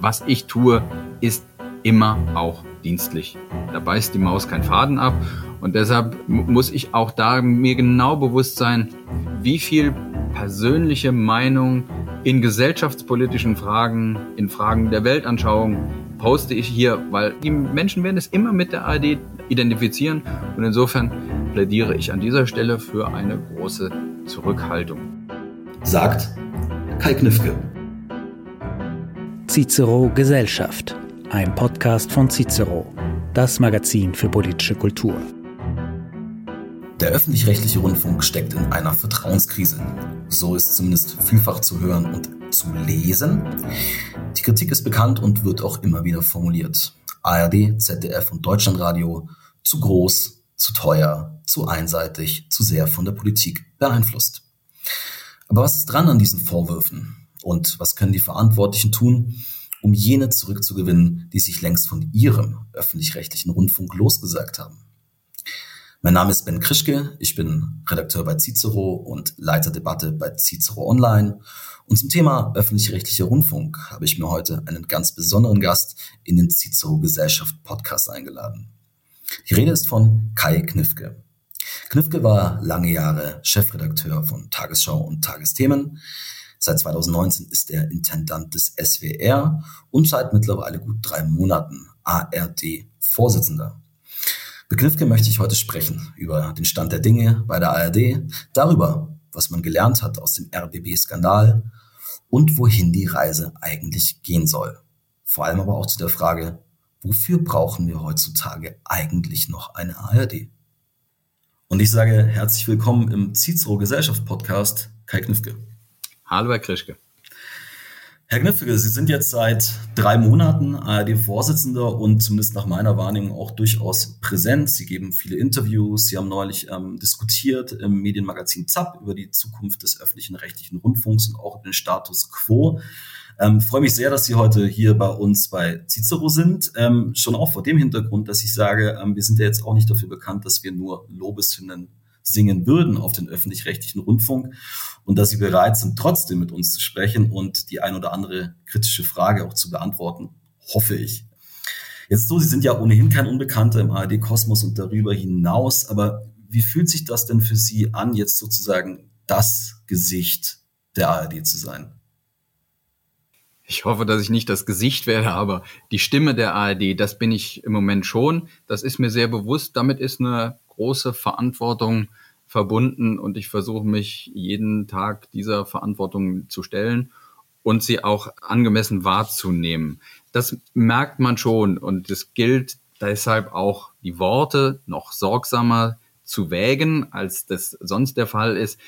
was ich tue, ist immer auch dienstlich. Da beißt die Maus keinen Faden ab und deshalb muss ich auch da mir genau bewusst sein, wie viel persönliche Meinung in gesellschaftspolitischen Fragen, in Fragen der Weltanschauung poste ich hier, weil die Menschen werden es immer mit der ARD identifizieren und insofern plädiere ich an dieser Stelle für eine große Zurückhaltung. Sagt Kai Knifke. Cicero Gesellschaft, ein Podcast von Cicero, das Magazin für politische Kultur. Der öffentlich-rechtliche Rundfunk steckt in einer Vertrauenskrise. So ist zumindest vielfach zu hören und zu lesen. Die Kritik ist bekannt und wird auch immer wieder formuliert. ARD, ZDF und Deutschlandradio zu groß, zu teuer, zu einseitig, zu sehr von der Politik beeinflusst. Aber was ist dran an diesen Vorwürfen? Und was können die Verantwortlichen tun, um jene zurückzugewinnen, die sich längst von ihrem öffentlich-rechtlichen Rundfunk losgesagt haben? Mein Name ist Ben Krischke, ich bin Redakteur bei Cicero und Leiter Debatte bei Cicero Online. Und zum Thema öffentlich-rechtlicher Rundfunk habe ich mir heute einen ganz besonderen Gast in den Cicero Gesellschaft Podcast eingeladen. Die Rede ist von Kai Knifke. Knifke war lange Jahre Chefredakteur von Tagesschau und Tagesthemen. Seit 2019 ist er Intendant des SWR und seit mittlerweile gut drei Monaten ARD-Vorsitzender. Mit Knifke möchte ich heute sprechen über den Stand der Dinge bei der ARD, darüber, was man gelernt hat aus dem RBB-Skandal und wohin die Reise eigentlich gehen soll. Vor allem aber auch zu der Frage, wofür brauchen wir heutzutage eigentlich noch eine ARD? Und ich sage herzlich willkommen im Cicero Gesellschaft Podcast, Kai Knifke. Hallo, Herr Krischke. Herr Knifke, Sie sind jetzt seit drei Monaten ARD-Vorsitzender und zumindest nach meiner Wahrnehmung auch durchaus präsent. Sie geben viele Interviews. Sie haben neulich ähm, diskutiert im Medienmagazin ZAP über die Zukunft des öffentlichen rechtlichen Rundfunks und auch den Status quo. Ähm, freue mich sehr, dass Sie heute hier bei uns bei Cicero sind. Ähm, schon auch vor dem Hintergrund, dass ich sage, ähm, wir sind ja jetzt auch nicht dafür bekannt, dass wir nur Lobeshymnen singen würden auf den öffentlich-rechtlichen Rundfunk und dass sie bereit sind, trotzdem mit uns zu sprechen und die ein oder andere kritische Frage auch zu beantworten, hoffe ich. Jetzt so, Sie sind ja ohnehin kein Unbekannter im ARD-Kosmos und darüber hinaus, aber wie fühlt sich das denn für Sie an, jetzt sozusagen das Gesicht der ARD zu sein? Ich hoffe, dass ich nicht das Gesicht werde, aber die Stimme der ARD, das bin ich im Moment schon. Das ist mir sehr bewusst. Damit ist eine große Verantwortung verbunden und ich versuche mich jeden Tag dieser Verantwortung zu stellen und sie auch angemessen wahrzunehmen. Das merkt man schon und es gilt deshalb auch die Worte noch sorgsamer zu wägen, als das sonst der Fall ist.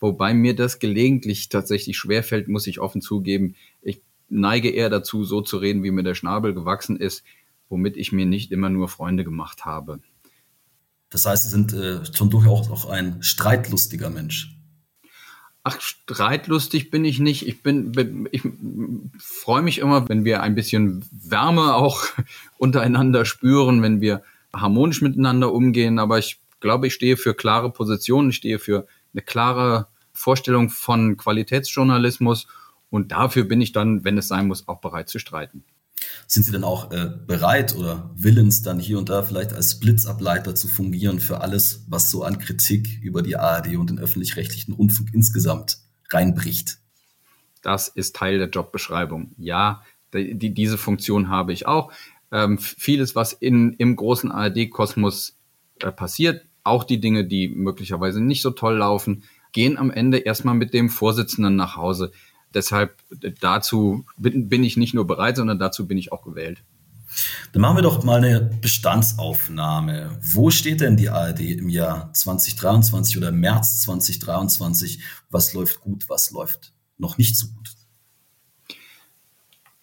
Wobei mir das gelegentlich tatsächlich schwerfällt, muss ich offen zugeben. Ich neige eher dazu, so zu reden, wie mir der Schnabel gewachsen ist, womit ich mir nicht immer nur Freunde gemacht habe. Das heißt, Sie sind äh, schon durchaus auch ein streitlustiger Mensch. Ach, streitlustig bin ich nicht. Ich bin, ich freue mich immer, wenn wir ein bisschen Wärme auch untereinander spüren, wenn wir harmonisch miteinander umgehen. Aber ich glaube, ich stehe für klare Positionen, ich stehe für eine klare Vorstellung von Qualitätsjournalismus und dafür bin ich dann, wenn es sein muss, auch bereit zu streiten. Sind Sie denn auch äh, bereit oder willens, dann hier und da vielleicht als Blitzableiter zu fungieren für alles, was so an Kritik über die ARD und den öffentlich-rechtlichen Rundfunk insgesamt reinbricht? Das ist Teil der Jobbeschreibung. Ja, die, die, diese Funktion habe ich auch. Ähm, vieles, was in, im großen ARD-Kosmos äh, passiert, auch die Dinge, die möglicherweise nicht so toll laufen, gehen am Ende erstmal mit dem Vorsitzenden nach Hause deshalb dazu bin, bin ich nicht nur bereit, sondern dazu bin ich auch gewählt. Dann machen wir doch mal eine Bestandsaufnahme. Wo steht denn die ARD im Jahr 2023 oder März 2023? Was läuft gut, was läuft noch nicht so gut?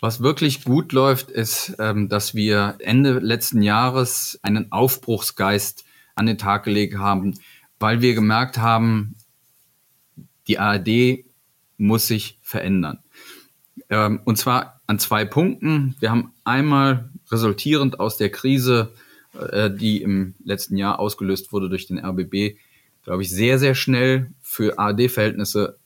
Was wirklich gut läuft, ist, ähm, dass wir Ende letzten Jahres einen Aufbruchsgeist an den Tag gelegt haben, weil wir gemerkt haben, die ARD muss sich verändern. Ähm, und zwar an zwei Punkten. Wir haben einmal resultierend aus der Krise, äh, die im letzten Jahr ausgelöst wurde durch den RBB, glaube ich, sehr, sehr schnell für ARD-Verhältnisse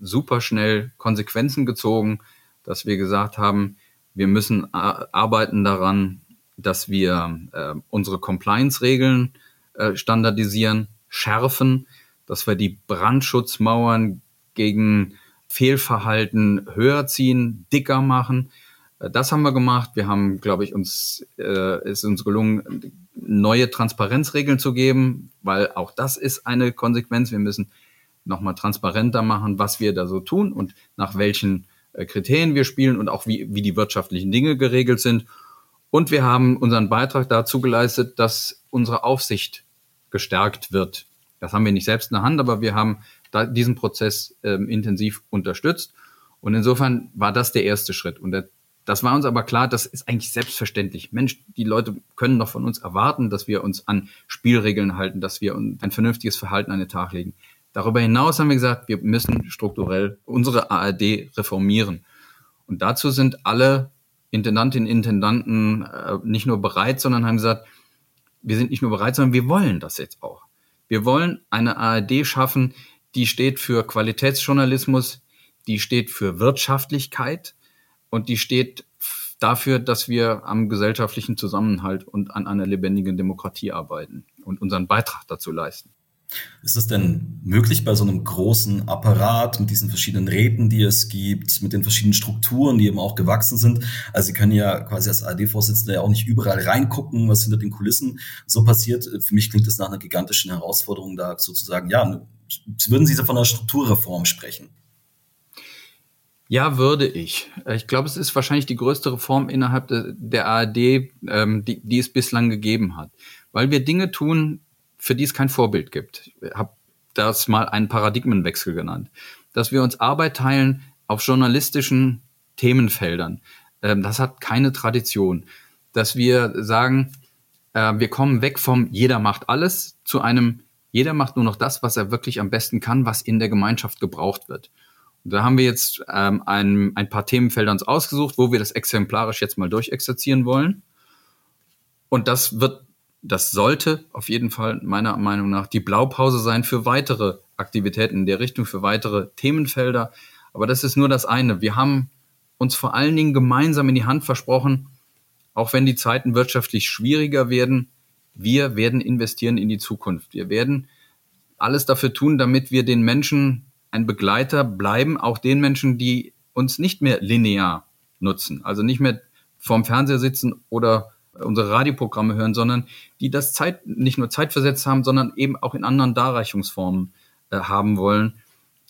super schnell Konsequenzen gezogen, dass wir gesagt haben, Wir müssen arbeiten daran, dass wir äh, unsere Compliance-Regeln äh, standardisieren, schärfen, dass wir die Brandschutzmauern gegen Fehlverhalten höher ziehen, dicker machen. Äh, das haben wir gemacht. Wir haben, glaube ich, uns äh, ist uns gelungen, neue Transparenzregeln zu geben, weil auch das ist eine Konsequenz. Wir müssen nochmal transparenter machen, was wir da so tun und nach welchen äh, Kriterien wir spielen und auch wie, wie die wirtschaftlichen Dinge geregelt sind. Und wir haben unseren Beitrag dazu geleistet, dass unsere Aufsicht gestärkt wird. Das haben wir nicht selbst in der Hand, aber wir haben da diesen Prozess ähm, intensiv unterstützt. Und insofern war das der erste Schritt. Und der, das war uns aber klar, das ist eigentlich selbstverständlich. Mensch, die Leute können doch von uns erwarten, dass wir uns an Spielregeln halten, dass wir ein vernünftiges Verhalten an den Tag legen. Darüber hinaus haben wir gesagt, wir müssen strukturell unsere ARD reformieren. Und dazu sind alle Intendantinnen und Intendanten äh, nicht nur bereit, sondern haben gesagt, wir sind nicht nur bereit, sondern wir wollen das jetzt auch. Wir wollen eine ARD schaffen, die steht für Qualitätsjournalismus, die steht für Wirtschaftlichkeit und die steht dafür, dass wir am gesellschaftlichen Zusammenhalt und an einer lebendigen Demokratie arbeiten und unseren Beitrag dazu leisten. Ist es denn möglich bei so einem großen Apparat mit diesen verschiedenen Räten, die es gibt, mit den verschiedenen Strukturen, die eben auch gewachsen sind? Also Sie können ja quasi als ARD-Vorsitzender ja auch nicht überall reingucken, was hinter den Kulissen so passiert. Für mich klingt das nach einer gigantischen Herausforderung, da sozusagen, ja, würden Sie von einer Strukturreform sprechen? Ja, würde ich. Ich glaube, es ist wahrscheinlich die größte Reform innerhalb der ARD, ähm, die, die es bislang gegeben hat. Weil wir Dinge tun, für die es kein Vorbild gibt. Ich habe das mal einen Paradigmenwechsel genannt. Dass wir uns Arbeit teilen auf journalistischen Themenfeldern. Ähm, das hat keine Tradition. Dass wir sagen, äh, wir kommen weg vom jeder macht alles zu einem jeder macht nur noch das, was er wirklich am besten kann, was in der Gemeinschaft gebraucht wird. Und da haben wir jetzt ähm, ein, ein paar Themenfelder uns ausgesucht, wo wir das exemplarisch jetzt mal durchexerzieren wollen. Und das wird das sollte auf jeden Fall meiner Meinung nach die Blaupause sein für weitere Aktivitäten in der Richtung, für weitere Themenfelder. Aber das ist nur das eine. Wir haben uns vor allen Dingen gemeinsam in die Hand versprochen, auch wenn die Zeiten wirtschaftlich schwieriger werden, wir werden investieren in die Zukunft. Wir werden alles dafür tun, damit wir den Menschen ein Begleiter bleiben, auch den Menschen, die uns nicht mehr linear nutzen, also nicht mehr vorm Fernseher sitzen oder unsere Radioprogramme hören, sondern die das Zeit, nicht nur zeitversetzt haben, sondern eben auch in anderen Darreichungsformen äh, haben wollen.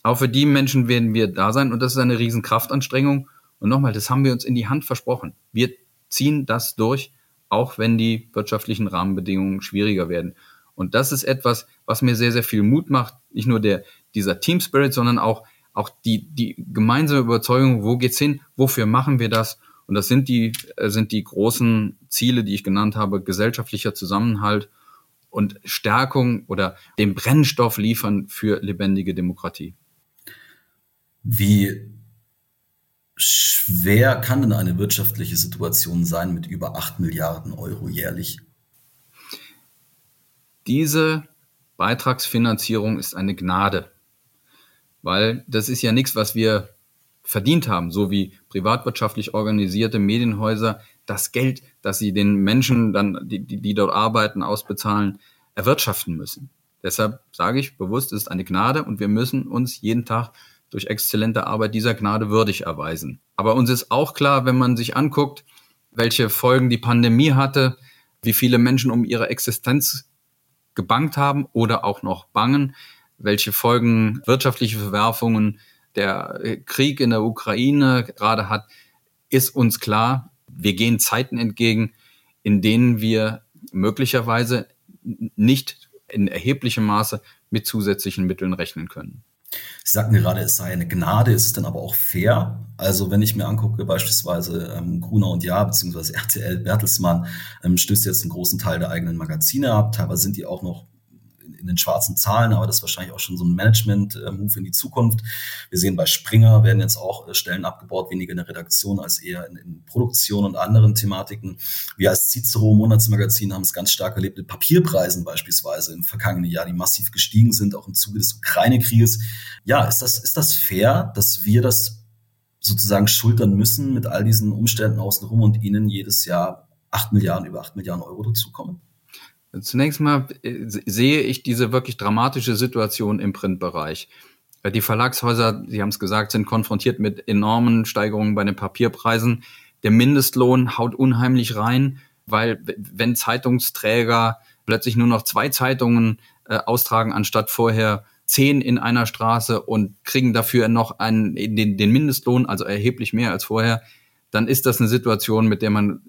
Auch für die Menschen werden wir da sein und das ist eine riesen Kraftanstrengung. Und nochmal, das haben wir uns in die Hand versprochen. Wir ziehen das durch, auch wenn die wirtschaftlichen Rahmenbedingungen schwieriger werden. Und das ist etwas, was mir sehr, sehr viel Mut macht. Nicht nur der, dieser Team Spirit, sondern auch, auch die, die gemeinsame Überzeugung, wo geht's hin? Wofür machen wir das? Und das sind die, äh, sind die großen Ziele, die ich genannt habe, gesellschaftlicher Zusammenhalt und Stärkung oder den Brennstoff liefern für lebendige Demokratie. Wie schwer kann denn eine wirtschaftliche Situation sein mit über 8 Milliarden Euro jährlich? Diese Beitragsfinanzierung ist eine Gnade, weil das ist ja nichts, was wir verdient haben, so wie privatwirtschaftlich organisierte Medienhäuser das Geld, das sie den Menschen dann, die, die, dort arbeiten, ausbezahlen, erwirtschaften müssen. Deshalb sage ich bewusst, es ist eine Gnade und wir müssen uns jeden Tag durch exzellente Arbeit dieser Gnade würdig erweisen. Aber uns ist auch klar, wenn man sich anguckt, welche Folgen die Pandemie hatte, wie viele Menschen um ihre Existenz gebankt haben oder auch noch bangen, welche Folgen wirtschaftliche Verwerfungen der äh, Krieg in der Ukraine gerade hat, ist uns klar, wir gehen Zeiten entgegen, in denen wir möglicherweise nicht in erheblichem Maße mit zusätzlichen Mitteln rechnen können. Sie sagten gerade, es sei eine Gnade, ist es dann aber auch fair? Also wenn ich mir angucke, beispielsweise ähm, Gruner und Ja, beziehungsweise RTL Bertelsmann ähm, stößt jetzt einen großen Teil der eigenen Magazine ab, teilweise sind die auch noch in den schwarzen Zahlen, aber das ist wahrscheinlich auch schon so ein Management-Move in die Zukunft. Wir sehen bei Springer werden jetzt auch äh, Stellen abgebaut, weniger in der Redaktion als eher in, in Produktion und anderen Thematiken. Wir als Cicero Monatsmagazin haben es ganz stark erlebt mit Papierpreisen beispielsweise im vergangenen Jahr, die massiv gestiegen sind, auch im Zuge des Ukraine-Krieges. Ja, ist das, ist das fair, dass wir das sozusagen schultern müssen mit all diesen Umständen außenrum und ihnen jedes Jahr acht Milliarden, über acht Milliarden Euro dazukommen? Zunächst mal äh, sehe ich diese wirklich dramatische Situation im Printbereich. Äh, die Verlagshäuser, Sie haben es gesagt, sind konfrontiert mit enormen Steigerungen bei den Papierpreisen. Der Mindestlohn haut unheimlich rein, weil wenn Zeitungsträger plötzlich nur noch zwei Zeitungen äh, austragen, anstatt vorher zehn in einer Straße und kriegen dafür noch einen, den, den Mindestlohn, also erheblich mehr als vorher, dann ist das eine Situation, mit der man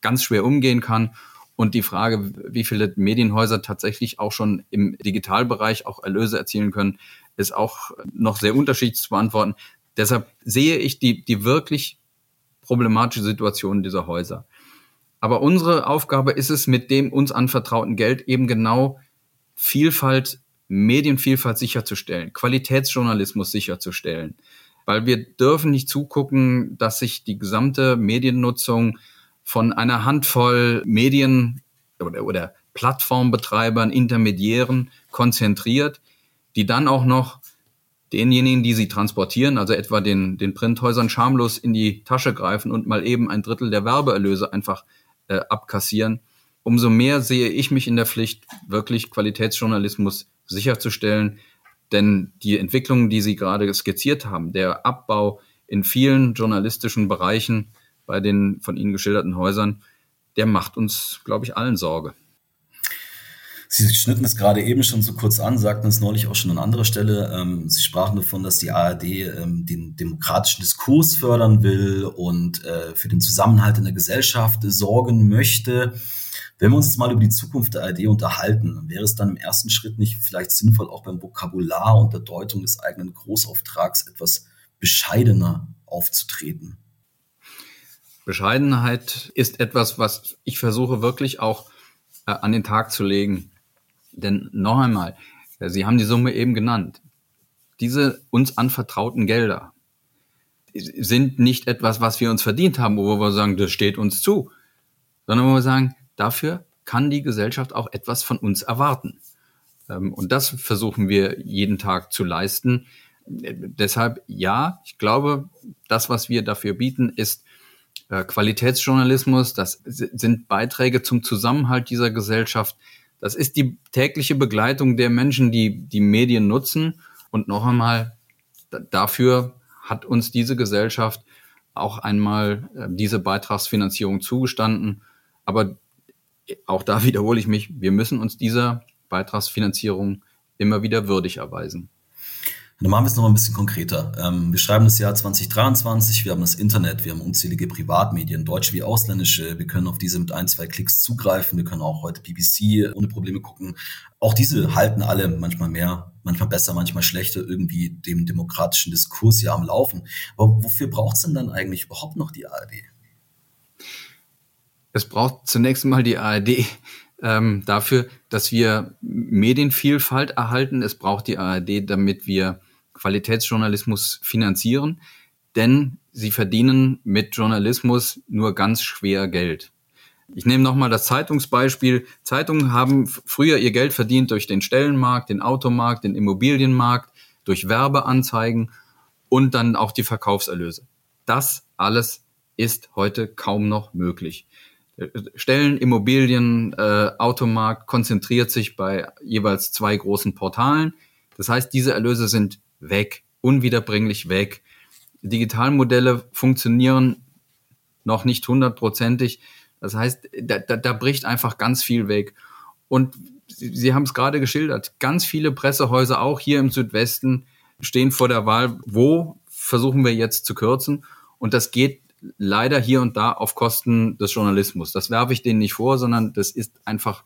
ganz schwer umgehen kann. Und die Frage, wie viele Medienhäuser tatsächlich auch schon im Digitalbereich auch Erlöse erzielen können, ist auch noch sehr unterschiedlich zu beantworten. Deshalb sehe ich die, die wirklich problematische Situation dieser Häuser. Aber unsere Aufgabe ist es, mit dem uns anvertrauten Geld eben genau Vielfalt, Medienvielfalt sicherzustellen, Qualitätsjournalismus sicherzustellen. Weil wir dürfen nicht zugucken, dass sich die gesamte Mediennutzung von einer Handvoll Medien oder, oder Plattformbetreibern, Intermediären konzentriert, die dann auch noch denjenigen, die sie transportieren, also etwa den, den Printhäusern schamlos in die Tasche greifen und mal eben ein Drittel der Werbeerlöse einfach äh, abkassieren. Umso mehr sehe ich mich in der Pflicht, wirklich Qualitätsjournalismus sicherzustellen. Denn die Entwicklungen, die Sie gerade skizziert haben, der Abbau in vielen journalistischen Bereichen bei den von Ihnen geschilderten Häusern, der macht uns, glaube ich, allen Sorge. Sie schnitten es gerade eben schon so kurz an, sagten es neulich auch schon an anderer Stelle. Ähm, Sie sprachen davon, dass die ARD ähm, den demokratischen Diskurs fördern will und äh, für den Zusammenhalt in der Gesellschaft sorgen möchte. Wenn wir uns jetzt mal über die Zukunft der ARD unterhalten, wäre es dann im ersten Schritt nicht vielleicht sinnvoll, auch beim Vokabular und der Deutung des eigenen Großauftrags etwas bescheidener aufzutreten? Bescheidenheit ist etwas, was ich versuche wirklich auch äh, an den Tag zu legen. Denn noch einmal, äh, Sie haben die Summe eben genannt. Diese uns anvertrauten Gelder sind nicht etwas, was wir uns verdient haben, wo wir sagen, das steht uns zu, sondern wo wir sagen, dafür kann die Gesellschaft auch etwas von uns erwarten. Ähm, und das versuchen wir jeden Tag zu leisten. Äh, deshalb ja, ich glaube, das, was wir dafür bieten, ist äh, Qualitätsjournalismus. Das sind Beiträge zum Zusammenhalt dieser Gesellschaft. Das ist die tägliche Begleitung der Menschen, die die Medien nutzen. Und noch einmal, dafür hat uns diese Gesellschaft auch einmal äh, diese Beitragsfinanzierung zugestanden. Aber auch da wiederhole ich mich, wir müssen uns dieser Beitragsfinanzierung immer wieder würdig erweisen. Dann machen wir es noch ein bisschen konkreter. Ähm, wir schreiben das Jahr 2023, wir haben das Internet, wir haben unzählige Privatmedien, deutsche wie ausländische. Wir können auf diese mit ein, zwei Klicks zugreifen. Wir können auch heute BBC ohne Probleme gucken. Auch diese halten alle manchmal mehr, manchmal besser, manchmal schlechter irgendwie dem demokratischen Diskurs hier am Laufen. Aber wofür braucht es denn dann eigentlich überhaupt noch die ARD? Es braucht zunächst mal die ARD ähm, dafür, dass wir Medienvielfalt erhalten. Es braucht die ARD, damit wir Qualitätsjournalismus finanzieren, denn sie verdienen mit Journalismus nur ganz schwer Geld. Ich nehme nochmal das Zeitungsbeispiel. Zeitungen haben früher ihr Geld verdient durch den Stellenmarkt, den Automarkt, den Immobilienmarkt, durch Werbeanzeigen und dann auch die Verkaufserlöse. Das alles ist heute kaum noch möglich. Stellen, Immobilien, äh, Automarkt konzentriert sich bei jeweils zwei großen Portalen. Das heißt, diese Erlöse sind weg, unwiederbringlich weg. Digitalmodelle funktionieren noch nicht hundertprozentig. Das heißt, da, da, da bricht einfach ganz viel weg. Und Sie, Sie haben es gerade geschildert, ganz viele Pressehäuser, auch hier im Südwesten, stehen vor der Wahl, wo versuchen wir jetzt zu kürzen. Und das geht leider hier und da auf Kosten des Journalismus. Das werfe ich denen nicht vor, sondern das ist einfach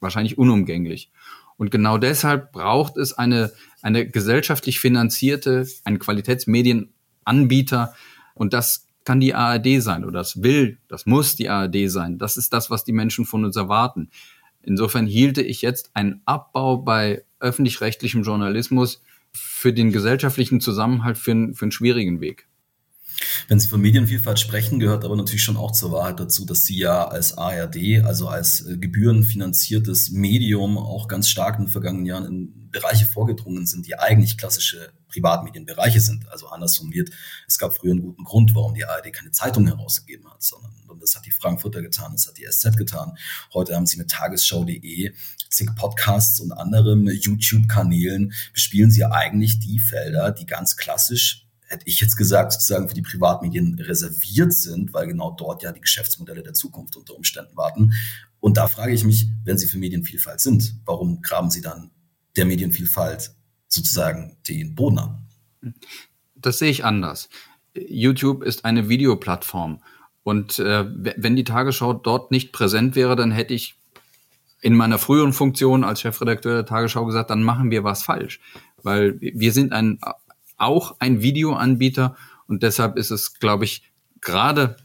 wahrscheinlich unumgänglich. Und genau deshalb braucht es eine, eine gesellschaftlich finanzierte, einen Qualitätsmedienanbieter. Und das kann die ARD sein oder das will, das muss die ARD sein. Das ist das, was die Menschen von uns erwarten. Insofern hielte ich jetzt einen Abbau bei öffentlich-rechtlichem Journalismus für den gesellschaftlichen Zusammenhalt für, für einen schwierigen Weg. Wenn Sie von Medienvielfalt sprechen, gehört aber natürlich schon auch zur Wahrheit dazu, dass Sie ja als ARD, also als äh, gebührenfinanziertes Medium, auch ganz stark in den vergangenen Jahren in Bereiche vorgedrungen sind, die eigentlich klassische Privatmedienbereiche sind. Also anders formuliert, es gab früher einen guten Grund, warum die ARD keine Zeitung herausgegeben hat, sondern und das hat die Frankfurter getan, das hat die SZ getan. Heute haben sie mit tagesschau.de zig Podcasts und anderen YouTube-Kanälen bespielen sie eigentlich die Felder, die ganz klassisch hätte ich jetzt gesagt, sozusagen für die Privatmedien reserviert sind, weil genau dort ja die Geschäftsmodelle der Zukunft unter Umständen warten. Und da frage ich mich, wenn Sie für Medienvielfalt sind, warum graben Sie dann der Medienvielfalt sozusagen den Boden ab? Das sehe ich anders. YouTube ist eine Videoplattform. Und äh, wenn die Tagesschau dort nicht präsent wäre, dann hätte ich in meiner früheren Funktion als Chefredakteur der Tagesschau gesagt, dann machen wir was falsch. Weil wir sind ein auch ein Videoanbieter und deshalb ist es, glaube ich, gerade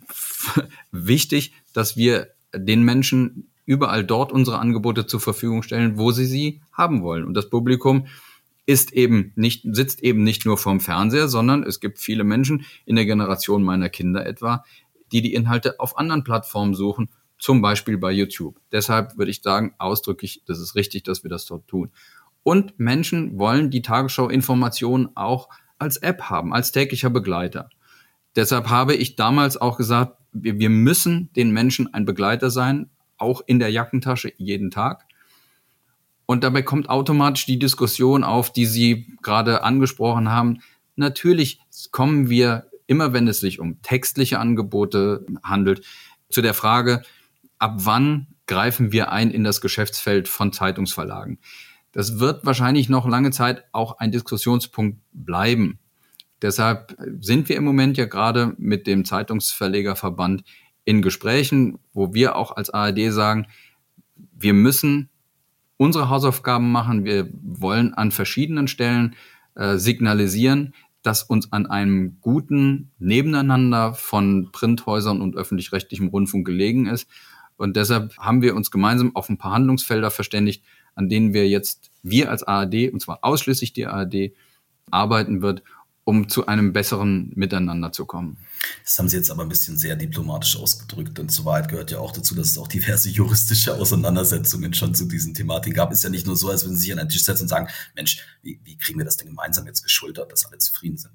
wichtig, dass wir den Menschen überall dort unsere Angebote zur Verfügung stellen, wo sie sie haben wollen. Und das Publikum ist eben nicht, sitzt eben nicht nur vorm Fernseher, sondern es gibt viele Menschen in der Generation meiner Kinder etwa, die die Inhalte auf anderen Plattformen suchen, zum Beispiel bei YouTube. Deshalb würde ich sagen, ausdrücklich, das ist richtig, dass wir das dort tun. Und Menschen wollen die Tagesschau-Informationen auch als App haben, als täglicher Begleiter. Deshalb habe ich damals auch gesagt, wir, wir müssen den Menschen ein Begleiter sein, auch in der Jackentasche jeden Tag. Und dabei kommt automatisch die Diskussion auf, die Sie gerade angesprochen haben. Natürlich kommen wir immer, wenn es sich um textliche Angebote handelt, zu der Frage, ab wann greifen wir ein in das Geschäftsfeld von Zeitungsverlagen? Das wird wahrscheinlich noch lange Zeit auch ein Diskussionspunkt bleiben. Deshalb sind wir im Moment ja gerade mit dem Zeitungsverlegerverband in Gesprächen, wo wir auch als ARD sagen, wir müssen unsere Hausaufgaben machen. Wir wollen an verschiedenen Stellen äh, signalisieren, dass uns an einem guten Nebeneinander von Printhäusern und öffentlich-rechtlichem Rundfunk gelegen ist. Und deshalb haben wir uns gemeinsam auf ein paar Handlungsfelder verständigt, an denen wir jetzt, wir als ARD, und zwar ausschließlich die ARD, arbeiten wird, um zu einem besseren Miteinander zu kommen. Das haben Sie jetzt aber ein bisschen sehr diplomatisch ausgedrückt. Und zur Wahrheit gehört ja auch dazu, dass es auch diverse juristische Auseinandersetzungen schon zu diesen Thematiken gab. Ist ja nicht nur so, als würden Sie sich an einen Tisch setzen und sagen, Mensch, wie, wie kriegen wir das denn gemeinsam jetzt geschultert, dass alle zufrieden sind?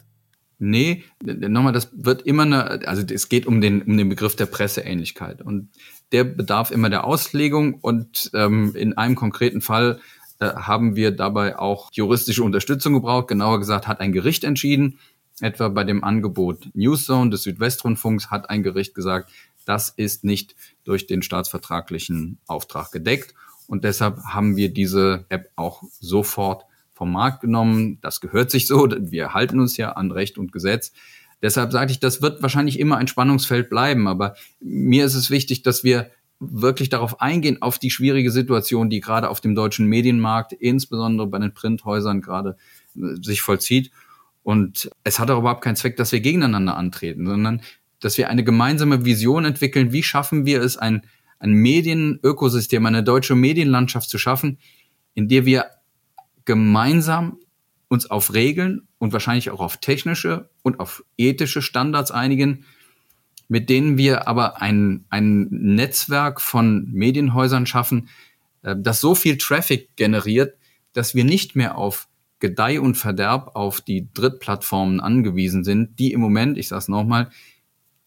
Nee, nochmal, das wird immer eine, also es geht um den, um den Begriff der Presseähnlichkeit. Und der bedarf immer der Auslegung und ähm, in einem konkreten Fall äh, haben wir dabei auch juristische Unterstützung gebraucht. Genauer gesagt hat ein Gericht entschieden, etwa bei dem Angebot Newszone des Südwestrundfunks hat ein Gericht gesagt, das ist nicht durch den staatsvertraglichen Auftrag gedeckt. Und deshalb haben wir diese App auch sofort vom Markt genommen. Das gehört sich so. Wir halten uns ja an Recht und Gesetz. Deshalb sage ich, das wird wahrscheinlich immer ein Spannungsfeld bleiben. Aber mir ist es wichtig, dass wir wirklich darauf eingehen, auf die schwierige Situation, die gerade auf dem deutschen Medienmarkt, insbesondere bei den Printhäusern gerade äh, sich vollzieht. Und es hat auch überhaupt keinen Zweck, dass wir gegeneinander antreten, sondern dass wir eine gemeinsame Vision entwickeln. Wie schaffen wir es, ein, ein Medienökosystem, eine deutsche Medienlandschaft zu schaffen, in der wir gemeinsam uns auf Regeln und wahrscheinlich auch auf technische und auf ethische Standards einigen, mit denen wir aber ein, ein Netzwerk von Medienhäusern schaffen, äh, das so viel Traffic generiert, dass wir nicht mehr auf Gedeih und Verderb auf die Drittplattformen angewiesen sind, die im Moment, ich sage es nochmal,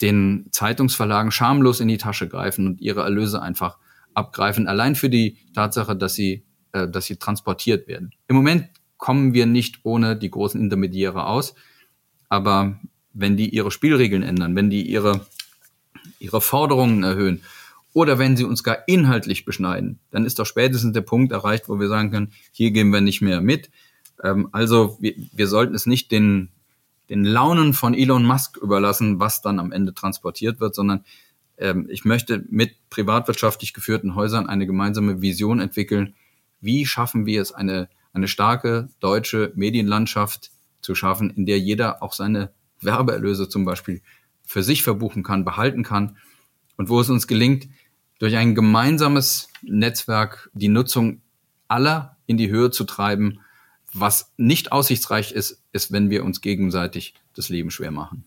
den Zeitungsverlagen schamlos in die Tasche greifen und ihre Erlöse einfach abgreifen, allein für die Tatsache, dass sie, äh, dass sie transportiert werden. Im Moment kommen wir nicht ohne die großen Intermediäre aus, aber wenn die ihre Spielregeln ändern, wenn die ihre, ihre Forderungen erhöhen oder wenn sie uns gar inhaltlich beschneiden, dann ist doch spätestens der Punkt erreicht, wo wir sagen können, hier gehen wir nicht mehr mit. Ähm, also wir, wir sollten es nicht den, den Launen von Elon Musk überlassen, was dann am Ende transportiert wird, sondern ähm, ich möchte mit privatwirtschaftlich geführten Häusern eine gemeinsame Vision entwickeln. Wie schaffen wir es, eine, eine starke deutsche Medienlandschaft zu schaffen, in der jeder auch seine Werbeerlöse zum Beispiel für sich verbuchen kann, behalten kann und wo es uns gelingt, durch ein gemeinsames Netzwerk die Nutzung aller in die Höhe zu treiben. Was nicht aussichtsreich ist, ist, wenn wir uns gegenseitig das Leben schwer machen.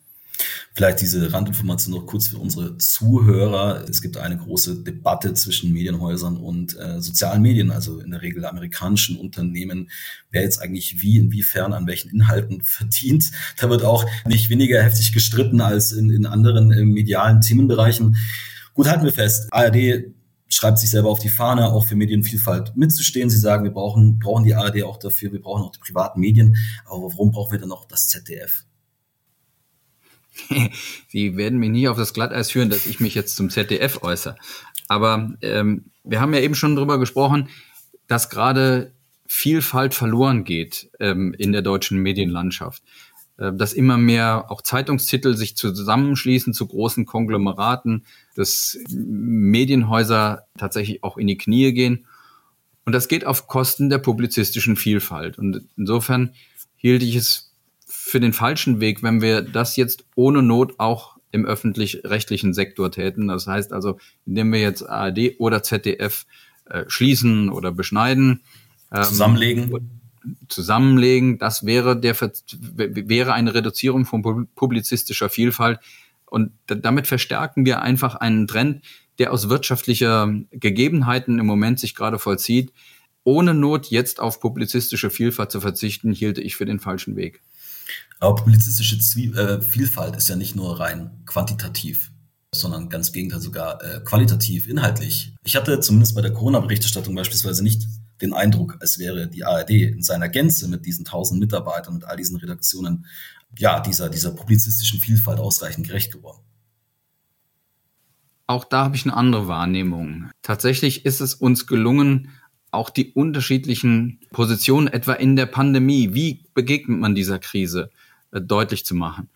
Vielleicht diese Randinformation noch kurz für unsere Zuhörer. Es gibt eine große Debatte zwischen Medienhäusern und äh, sozialen Medien, also in der Regel amerikanischen Unternehmen, wer jetzt eigentlich wie, inwiefern, an welchen Inhalten verdient. Da wird auch nicht weniger heftig gestritten als in, in anderen äh, medialen Themenbereichen. Gut, halten wir fest. ARD schreibt sich selber auf die Fahne, auch für Medienvielfalt mitzustehen. Sie sagen, wir brauchen, brauchen die ARD auch dafür, wir brauchen auch die privaten Medien. Aber warum brauchen wir dann noch das ZDF? Sie werden mich nie auf das Glatteis führen, dass ich mich jetzt zum ZDF äußere. Aber ähm, wir haben ja eben schon darüber gesprochen, dass gerade Vielfalt verloren geht ähm, in der deutschen Medienlandschaft. Äh, dass immer mehr auch Zeitungstitel sich zusammenschließen zu großen Konglomeraten, dass Medienhäuser tatsächlich auch in die Knie gehen. Und das geht auf Kosten der publizistischen Vielfalt. Und insofern hielt ich es für den falschen Weg, wenn wir das jetzt ohne Not auch im öffentlich-rechtlichen Sektor täten. Das heißt also, indem wir jetzt ARD oder ZDF äh, schließen oder beschneiden. Ähm, Zusammenlegen zusammenlegen. Das wäre der wäre eine Reduzierung von publizistischer Vielfalt und damit verstärken wir einfach einen Trend, der aus wirtschaftlicher Gegebenheiten im Moment sich gerade vollzieht. Ohne Not jetzt auf publizistische Vielfalt zu verzichten, hielte ich für den falschen Weg. Aber publizistische Zwie äh, Vielfalt ist ja nicht nur rein quantitativ, sondern ganz Gegenteil sogar äh, qualitativ, inhaltlich. Ich hatte zumindest bei der Corona-Berichterstattung beispielsweise nicht den Eindruck, als wäre die ARD in seiner Gänze mit diesen tausend Mitarbeitern, mit all diesen Redaktionen, ja, dieser, dieser publizistischen Vielfalt ausreichend gerecht geworden. Auch da habe ich eine andere Wahrnehmung. Tatsächlich ist es uns gelungen, auch die unterschiedlichen Positionen, etwa in der Pandemie, wie begegnet man dieser Krise, deutlich zu machen.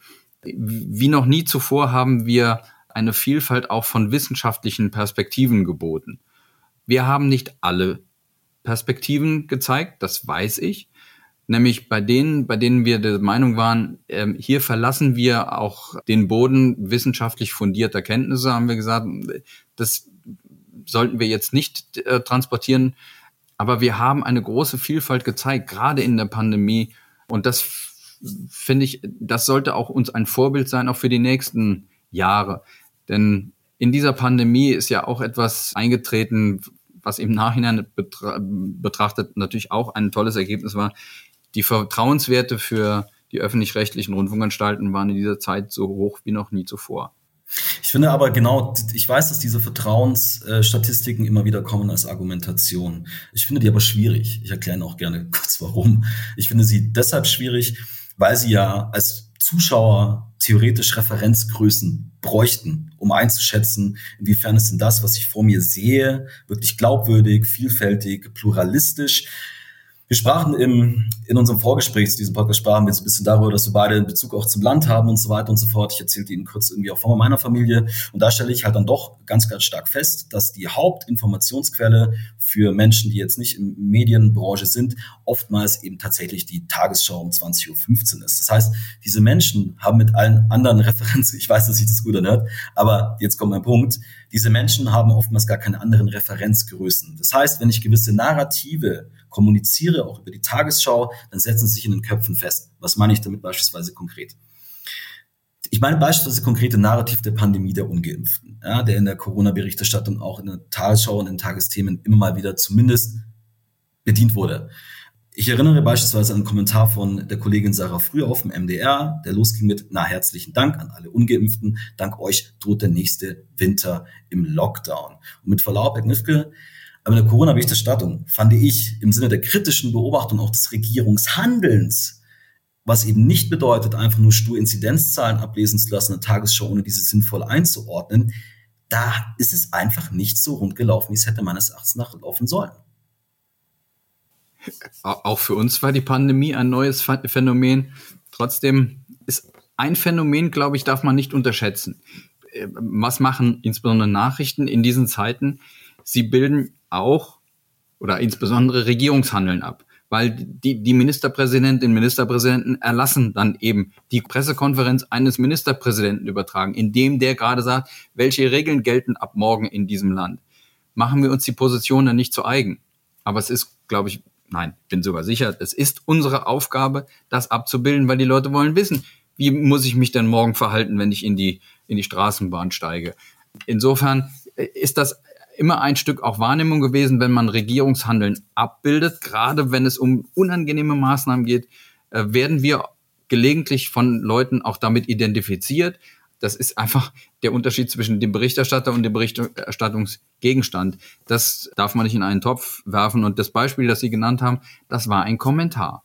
Wie noch nie zuvor haben wir eine Vielfalt auch von wissenschaftlichen Perspektiven geboten. Wir haben nicht alle Perspektiven gezeigt, das weiß ich. Nämlich bei denen, bei denen wir der Meinung waren, äh, hier verlassen wir auch den Boden wissenschaftlich fundierter Kenntnisse, haben wir gesagt, das sollten wir jetzt nicht äh, transportieren. Aber wir haben eine große Vielfalt gezeigt, gerade in der Pandemie. Und das finde ich, das sollte auch uns ein Vorbild sein, auch für die nächsten Jahre. Denn in dieser Pandemie ist ja auch etwas eingetreten, was im Nachhinein betra betrachtet natürlich auch ein tolles Ergebnis war. Die Vertrauenswerte für die öffentlich-rechtlichen Rundfunkanstalten waren in dieser Zeit so hoch wie noch nie zuvor. Ich finde aber genau, ich weiß, dass diese Vertrauensstatistiken immer wieder kommen als Argumentation. Ich finde die aber schwierig. Ich erkläre auch gerne kurz warum. Ich finde sie deshalb schwierig, weil sie ja als Zuschauer theoretisch Referenzgrößen bräuchten, um einzuschätzen, inwiefern ist denn das, was ich vor mir sehe, wirklich glaubwürdig, vielfältig, pluralistisch wir sprachen im, in unserem Vorgespräch zu diesem Podcast sprachen wir so ein bisschen darüber, dass wir beide in Bezug auch zum Land haben und so weiter und so fort. Ich erzählte Ihnen kurz irgendwie auch von meiner Familie. Und da stelle ich halt dann doch ganz, ganz stark fest, dass die Hauptinformationsquelle für Menschen, die jetzt nicht in Medienbranche sind, oftmals eben tatsächlich die Tagesschau um 20.15 Uhr ist. Das heißt, diese Menschen haben mit allen anderen Referenzen, ich weiß, dass sich das gut anhört, aber jetzt kommt mein Punkt, diese Menschen haben oftmals gar keine anderen Referenzgrößen. Das heißt, wenn ich gewisse Narrative kommuniziere, auch über die Tagesschau, dann setzen sie sich in den Köpfen fest. Was meine ich damit beispielsweise konkret? Ich meine beispielsweise konkrete Narrativ der Pandemie der Ungeimpften, ja, der in der Corona-Berichterstattung auch in der Tagesschau und in Tagesthemen immer mal wieder zumindest bedient wurde. Ich erinnere beispielsweise an einen Kommentar von der Kollegin Sarah Früher auf dem MDR, der losging mit, na, herzlichen Dank an alle Ungeimpften. Dank euch droht der nächste Winter im Lockdown. Und mit Verlaub, Herr Knifke, aber der Corona-Berichterstattung fand ich im Sinne der kritischen Beobachtung auch des Regierungshandelns, was eben nicht bedeutet, einfach nur stur Inzidenzzahlen ablesen zu lassen in der Tagesschau, ohne diese sinnvoll einzuordnen, da ist es einfach nicht so rund gelaufen, wie es hätte meines Erachtens nach laufen sollen. Auch für uns war die Pandemie ein neues Phänomen. Trotzdem ist ein Phänomen, glaube ich, darf man nicht unterschätzen. Äh, was machen insbesondere Nachrichten in diesen Zeiten? Sie bilden auch oder insbesondere Regierungshandeln ab, weil die, die Ministerpräsidentinnen, Ministerpräsidenten erlassen dann eben die Pressekonferenz eines Ministerpräsidenten übertragen, indem der gerade sagt, welche Regeln gelten ab morgen in diesem Land. Machen wir uns die Position dann nicht zu eigen. Aber es ist, glaube ich, nein, bin sogar sicher, es ist unsere Aufgabe, das abzubilden, weil die Leute wollen wissen, wie muss ich mich denn morgen verhalten, wenn ich in die, in die Straßenbahn steige? Insofern ist das immer ein Stück auch Wahrnehmung gewesen, wenn man Regierungshandeln abbildet. Gerade wenn es um unangenehme Maßnahmen geht, äh, werden wir gelegentlich von Leuten auch damit identifiziert. Das ist einfach der Unterschied zwischen dem Berichterstatter und dem Berichterstattungsgegenstand. Das darf man nicht in einen Topf werfen. Und das Beispiel, das Sie genannt haben, das war ein Kommentar.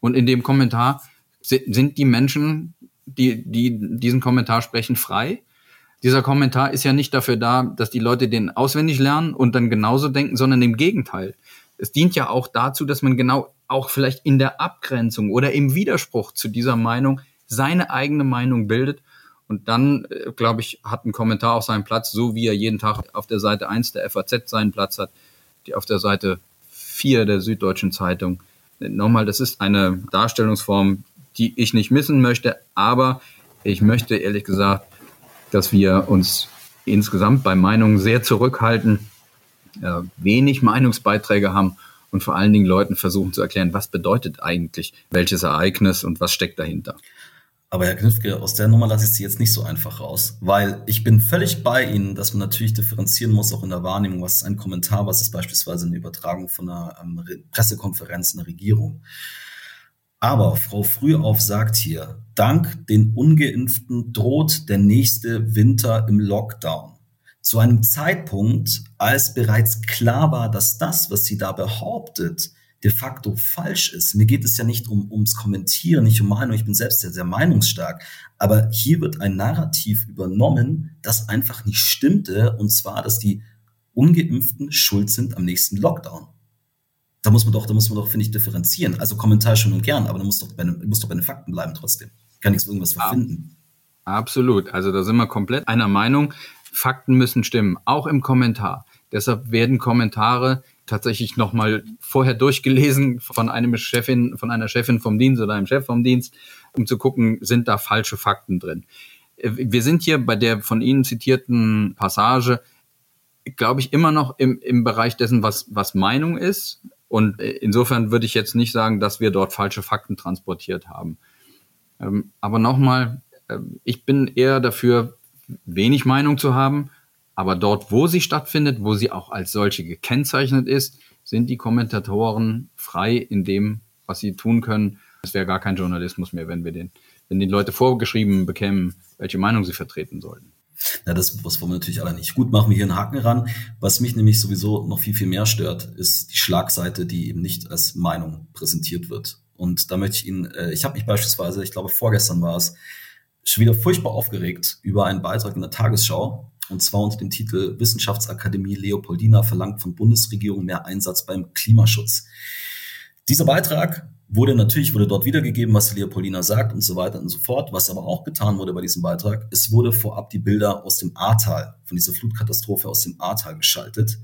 Und in dem Kommentar sind die Menschen, die, die diesen Kommentar sprechen, frei. Dieser Kommentar ist ja nicht dafür da, dass die Leute den auswendig lernen und dann genauso denken, sondern im Gegenteil. Es dient ja auch dazu, dass man genau auch vielleicht in der Abgrenzung oder im Widerspruch zu dieser Meinung seine eigene Meinung bildet. Und dann, äh, glaube ich, hat ein Kommentar auch seinen Platz, so wie er jeden Tag auf der Seite 1 der FAZ seinen Platz hat, die auf der Seite 4 der Süddeutschen Zeitung. Nochmal, das ist eine Darstellungsform, die ich nicht missen möchte, aber ich möchte ehrlich gesagt, dass wir uns insgesamt bei Meinungen sehr zurückhalten, äh, wenig Meinungsbeiträge haben und vor allen Dingen Leuten versuchen zu erklären, was bedeutet eigentlich welches Ereignis und was steckt dahinter. Aber Herr Knifke, aus der Nummer lasse ich Sie jetzt nicht so einfach raus, weil ich bin völlig bei Ihnen, dass man natürlich differenzieren muss, auch in der Wahrnehmung, was ist ein Kommentar, was ist beispielsweise eine Übertragung von einer ähm, Pressekonferenz einer Regierung. Aber Frau Frühauf sagt hier, dank den Ungeimpften droht der nächste Winter im Lockdown. Zu einem Zeitpunkt, als bereits klar war, dass das, was sie da behauptet, de facto falsch ist. Mir geht es ja nicht um, ums Kommentieren, nicht um Meinung. Ich bin selbst sehr, sehr meinungsstark. Aber hier wird ein Narrativ übernommen, das einfach nicht stimmte. Und zwar, dass die Ungeimpften schuld sind am nächsten Lockdown da muss man doch, da muss man doch, finde ich, differenzieren. Also Kommentar schon und gern, aber du musst doch bei, den, musst doch bei den Fakten bleiben trotzdem. Kann nichts irgendwas verfinden. Absolut. Also da sind wir komplett einer Meinung. Fakten müssen stimmen, auch im Kommentar. Deshalb werden Kommentare tatsächlich nochmal vorher durchgelesen von einem Chefin, von einer Chefin vom Dienst oder einem Chef vom Dienst, um zu gucken, sind da falsche Fakten drin. Wir sind hier bei der von Ihnen zitierten Passage, glaube ich, immer noch im, im Bereich dessen, was, was Meinung ist. Und äh, insofern würde ich jetzt nicht sagen, dass wir dort falsche Fakten transportiert haben. Ähm, aber nochmal, äh, ich bin eher dafür, wenig Meinung zu haben. Aber dort, wo sie stattfindet, wo sie auch als solche gekennzeichnet ist, sind die Kommentatoren frei in dem, was sie tun können. Es wäre gar kein Journalismus mehr, wenn wir den, wenn die Leute vorgeschrieben bekämen, welche Meinung sie vertreten sollten. Ja, das, was wollen wir natürlich alle nicht. Gut, machen wir hier einen Haken ran. Was mich nämlich sowieso noch viel, viel mehr stört, ist die Schlagseite, die eben nicht als Meinung präsentiert wird. Und da möchte ich Ihnen, äh, ich habe mich beispielsweise, ich glaube vorgestern war es, schon wieder furchtbar aufgeregt über einen Beitrag in der Tagesschau. Und zwar unter dem Titel Wissenschaftsakademie Leopoldina verlangt von Bundesregierung mehr Einsatz beim Klimaschutz. Dieser Beitrag wurde natürlich, wurde dort wiedergegeben, was Leopoldina sagt und so weiter und so fort. Was aber auch getan wurde bei diesem Beitrag, es wurde vorab die Bilder aus dem Ahrtal, von dieser Flutkatastrophe aus dem Ahrtal geschaltet,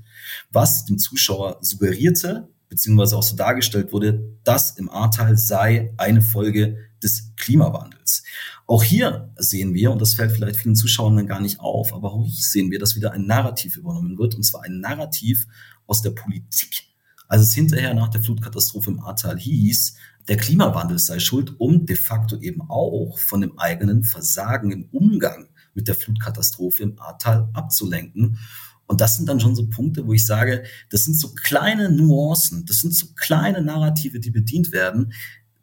was dem Zuschauer suggerierte, beziehungsweise auch so dargestellt wurde, dass im Ahrtal sei eine Folge des Klimawandels. Auch hier sehen wir, und das fällt vielleicht vielen Zuschauern gar nicht auf, aber auch hier sehen wir, dass wieder ein Narrativ übernommen wird, und zwar ein Narrativ aus der Politik als es hinterher nach der Flutkatastrophe im Ahrtal hieß, der Klimawandel sei schuld, um de facto eben auch von dem eigenen Versagen im Umgang mit der Flutkatastrophe im Ahrtal abzulenken. Und das sind dann schon so Punkte, wo ich sage, das sind so kleine Nuancen, das sind so kleine Narrative, die bedient werden,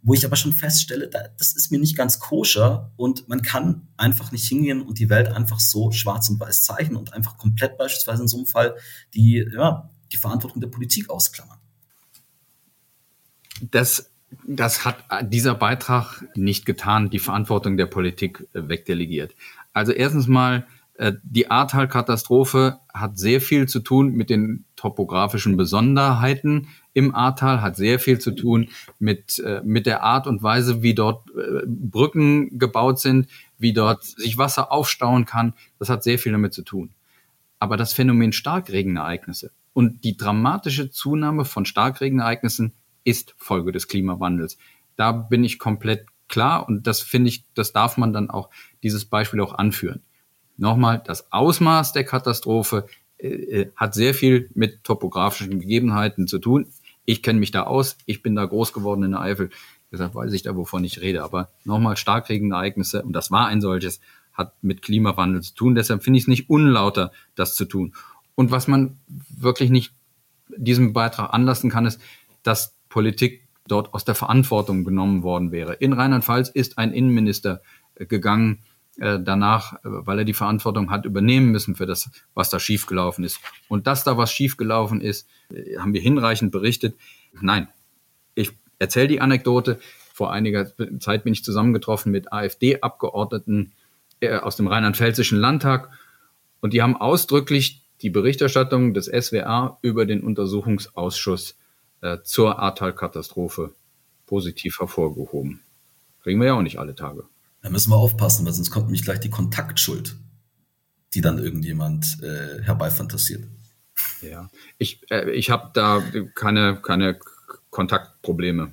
wo ich aber schon feststelle, das ist mir nicht ganz koscher und man kann einfach nicht hingehen und die Welt einfach so schwarz und weiß zeichnen und einfach komplett beispielsweise in so einem Fall die, ja, die Verantwortung der Politik ausklammern. Das, das hat dieser Beitrag nicht getan, die Verantwortung der Politik äh, wegdelegiert. Also erstens mal, äh, die Ahrtal-Katastrophe hat sehr viel zu tun mit den topografischen Besonderheiten im Ahrtal, hat sehr viel zu tun mit, äh, mit der Art und Weise, wie dort Brücken gebaut sind, wie dort sich Wasser aufstauen kann. Das hat sehr viel damit zu tun. Aber das Phänomen Starkregenereignisse und die dramatische Zunahme von Starkregenereignissen ist Folge des Klimawandels. Da bin ich komplett klar und das finde ich, das darf man dann auch, dieses Beispiel auch anführen. Nochmal, das Ausmaß der Katastrophe äh, äh hat sehr viel mit topografischen Gegebenheiten zu tun. Ich kenne mich da aus, ich bin da groß geworden in der Eifel. Deshalb weiß ich da, wovon ich rede. Aber nochmal Starkregenereignisse, und das war ein solches, hat mit Klimawandel zu tun. Deshalb finde ich es nicht unlauter, das zu tun. Und was man wirklich nicht diesem Beitrag anlassen kann, ist, dass Politik dort aus der Verantwortung genommen worden wäre. In Rheinland-Pfalz ist ein Innenminister äh, gegangen, danach, äh, weil er die Verantwortung hat übernehmen müssen für das, was da schiefgelaufen ist. Und dass da was schiefgelaufen ist, haben wir hinreichend berichtet. Nein, ich erzähle die Anekdote. Vor einiger Zeit bin ich zusammengetroffen mit AfD-Abgeordneten aus dem Rheinland-Pfälzischen Landtag und die haben ausdrücklich die Berichterstattung des SWR über den Untersuchungsausschuss äh, zur Ahrtal-Katastrophe positiv hervorgehoben. Kriegen wir ja auch nicht alle Tage. Da müssen wir aufpassen, weil sonst kommt nämlich gleich die Kontaktschuld, die dann irgendjemand äh, herbeifantasiert. Ja, ich, äh, ich habe da keine, keine Kontaktprobleme.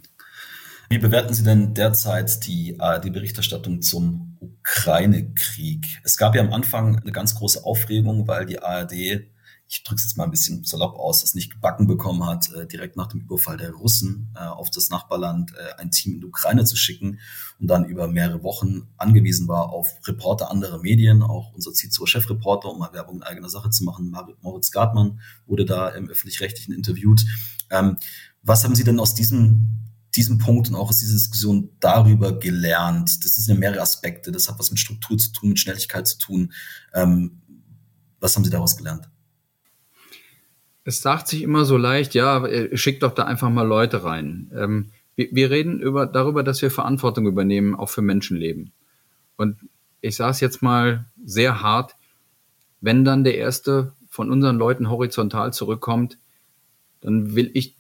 Wie bewerten Sie denn derzeit die ARD-Berichterstattung zum Ukraine-Krieg? Es gab ja am Anfang eine ganz große Aufregung, weil die ARD ich drücke es jetzt mal ein bisschen salopp aus, es nicht gebacken bekommen hat, äh, direkt nach dem Überfall der Russen äh, auf das Nachbarland äh, ein Team in die Ukraine zu schicken und dann über mehrere Wochen angewiesen war auf Reporter anderer Medien, auch unser Cicero-Chefreporter, um mal Werbung in eigener Sache zu machen, Moritz Gartmann wurde da im Öffentlich-Rechtlichen interviewt. Ähm, was haben Sie denn aus diesem diesem Punkt und auch aus dieser Diskussion darüber gelernt? Das sind ja mehrere Aspekte. Das hat was mit Struktur zu tun, mit Schnelligkeit zu tun. Ähm, was haben Sie daraus gelernt? Es sagt sich immer so leicht, ja, schickt doch da einfach mal Leute rein. Ähm, wir, wir, reden über, darüber, dass wir Verantwortung übernehmen, auch für Menschenleben. Und ich sage es jetzt mal sehr hart, wenn dann der erste von unseren Leuten horizontal zurückkommt, dann will ich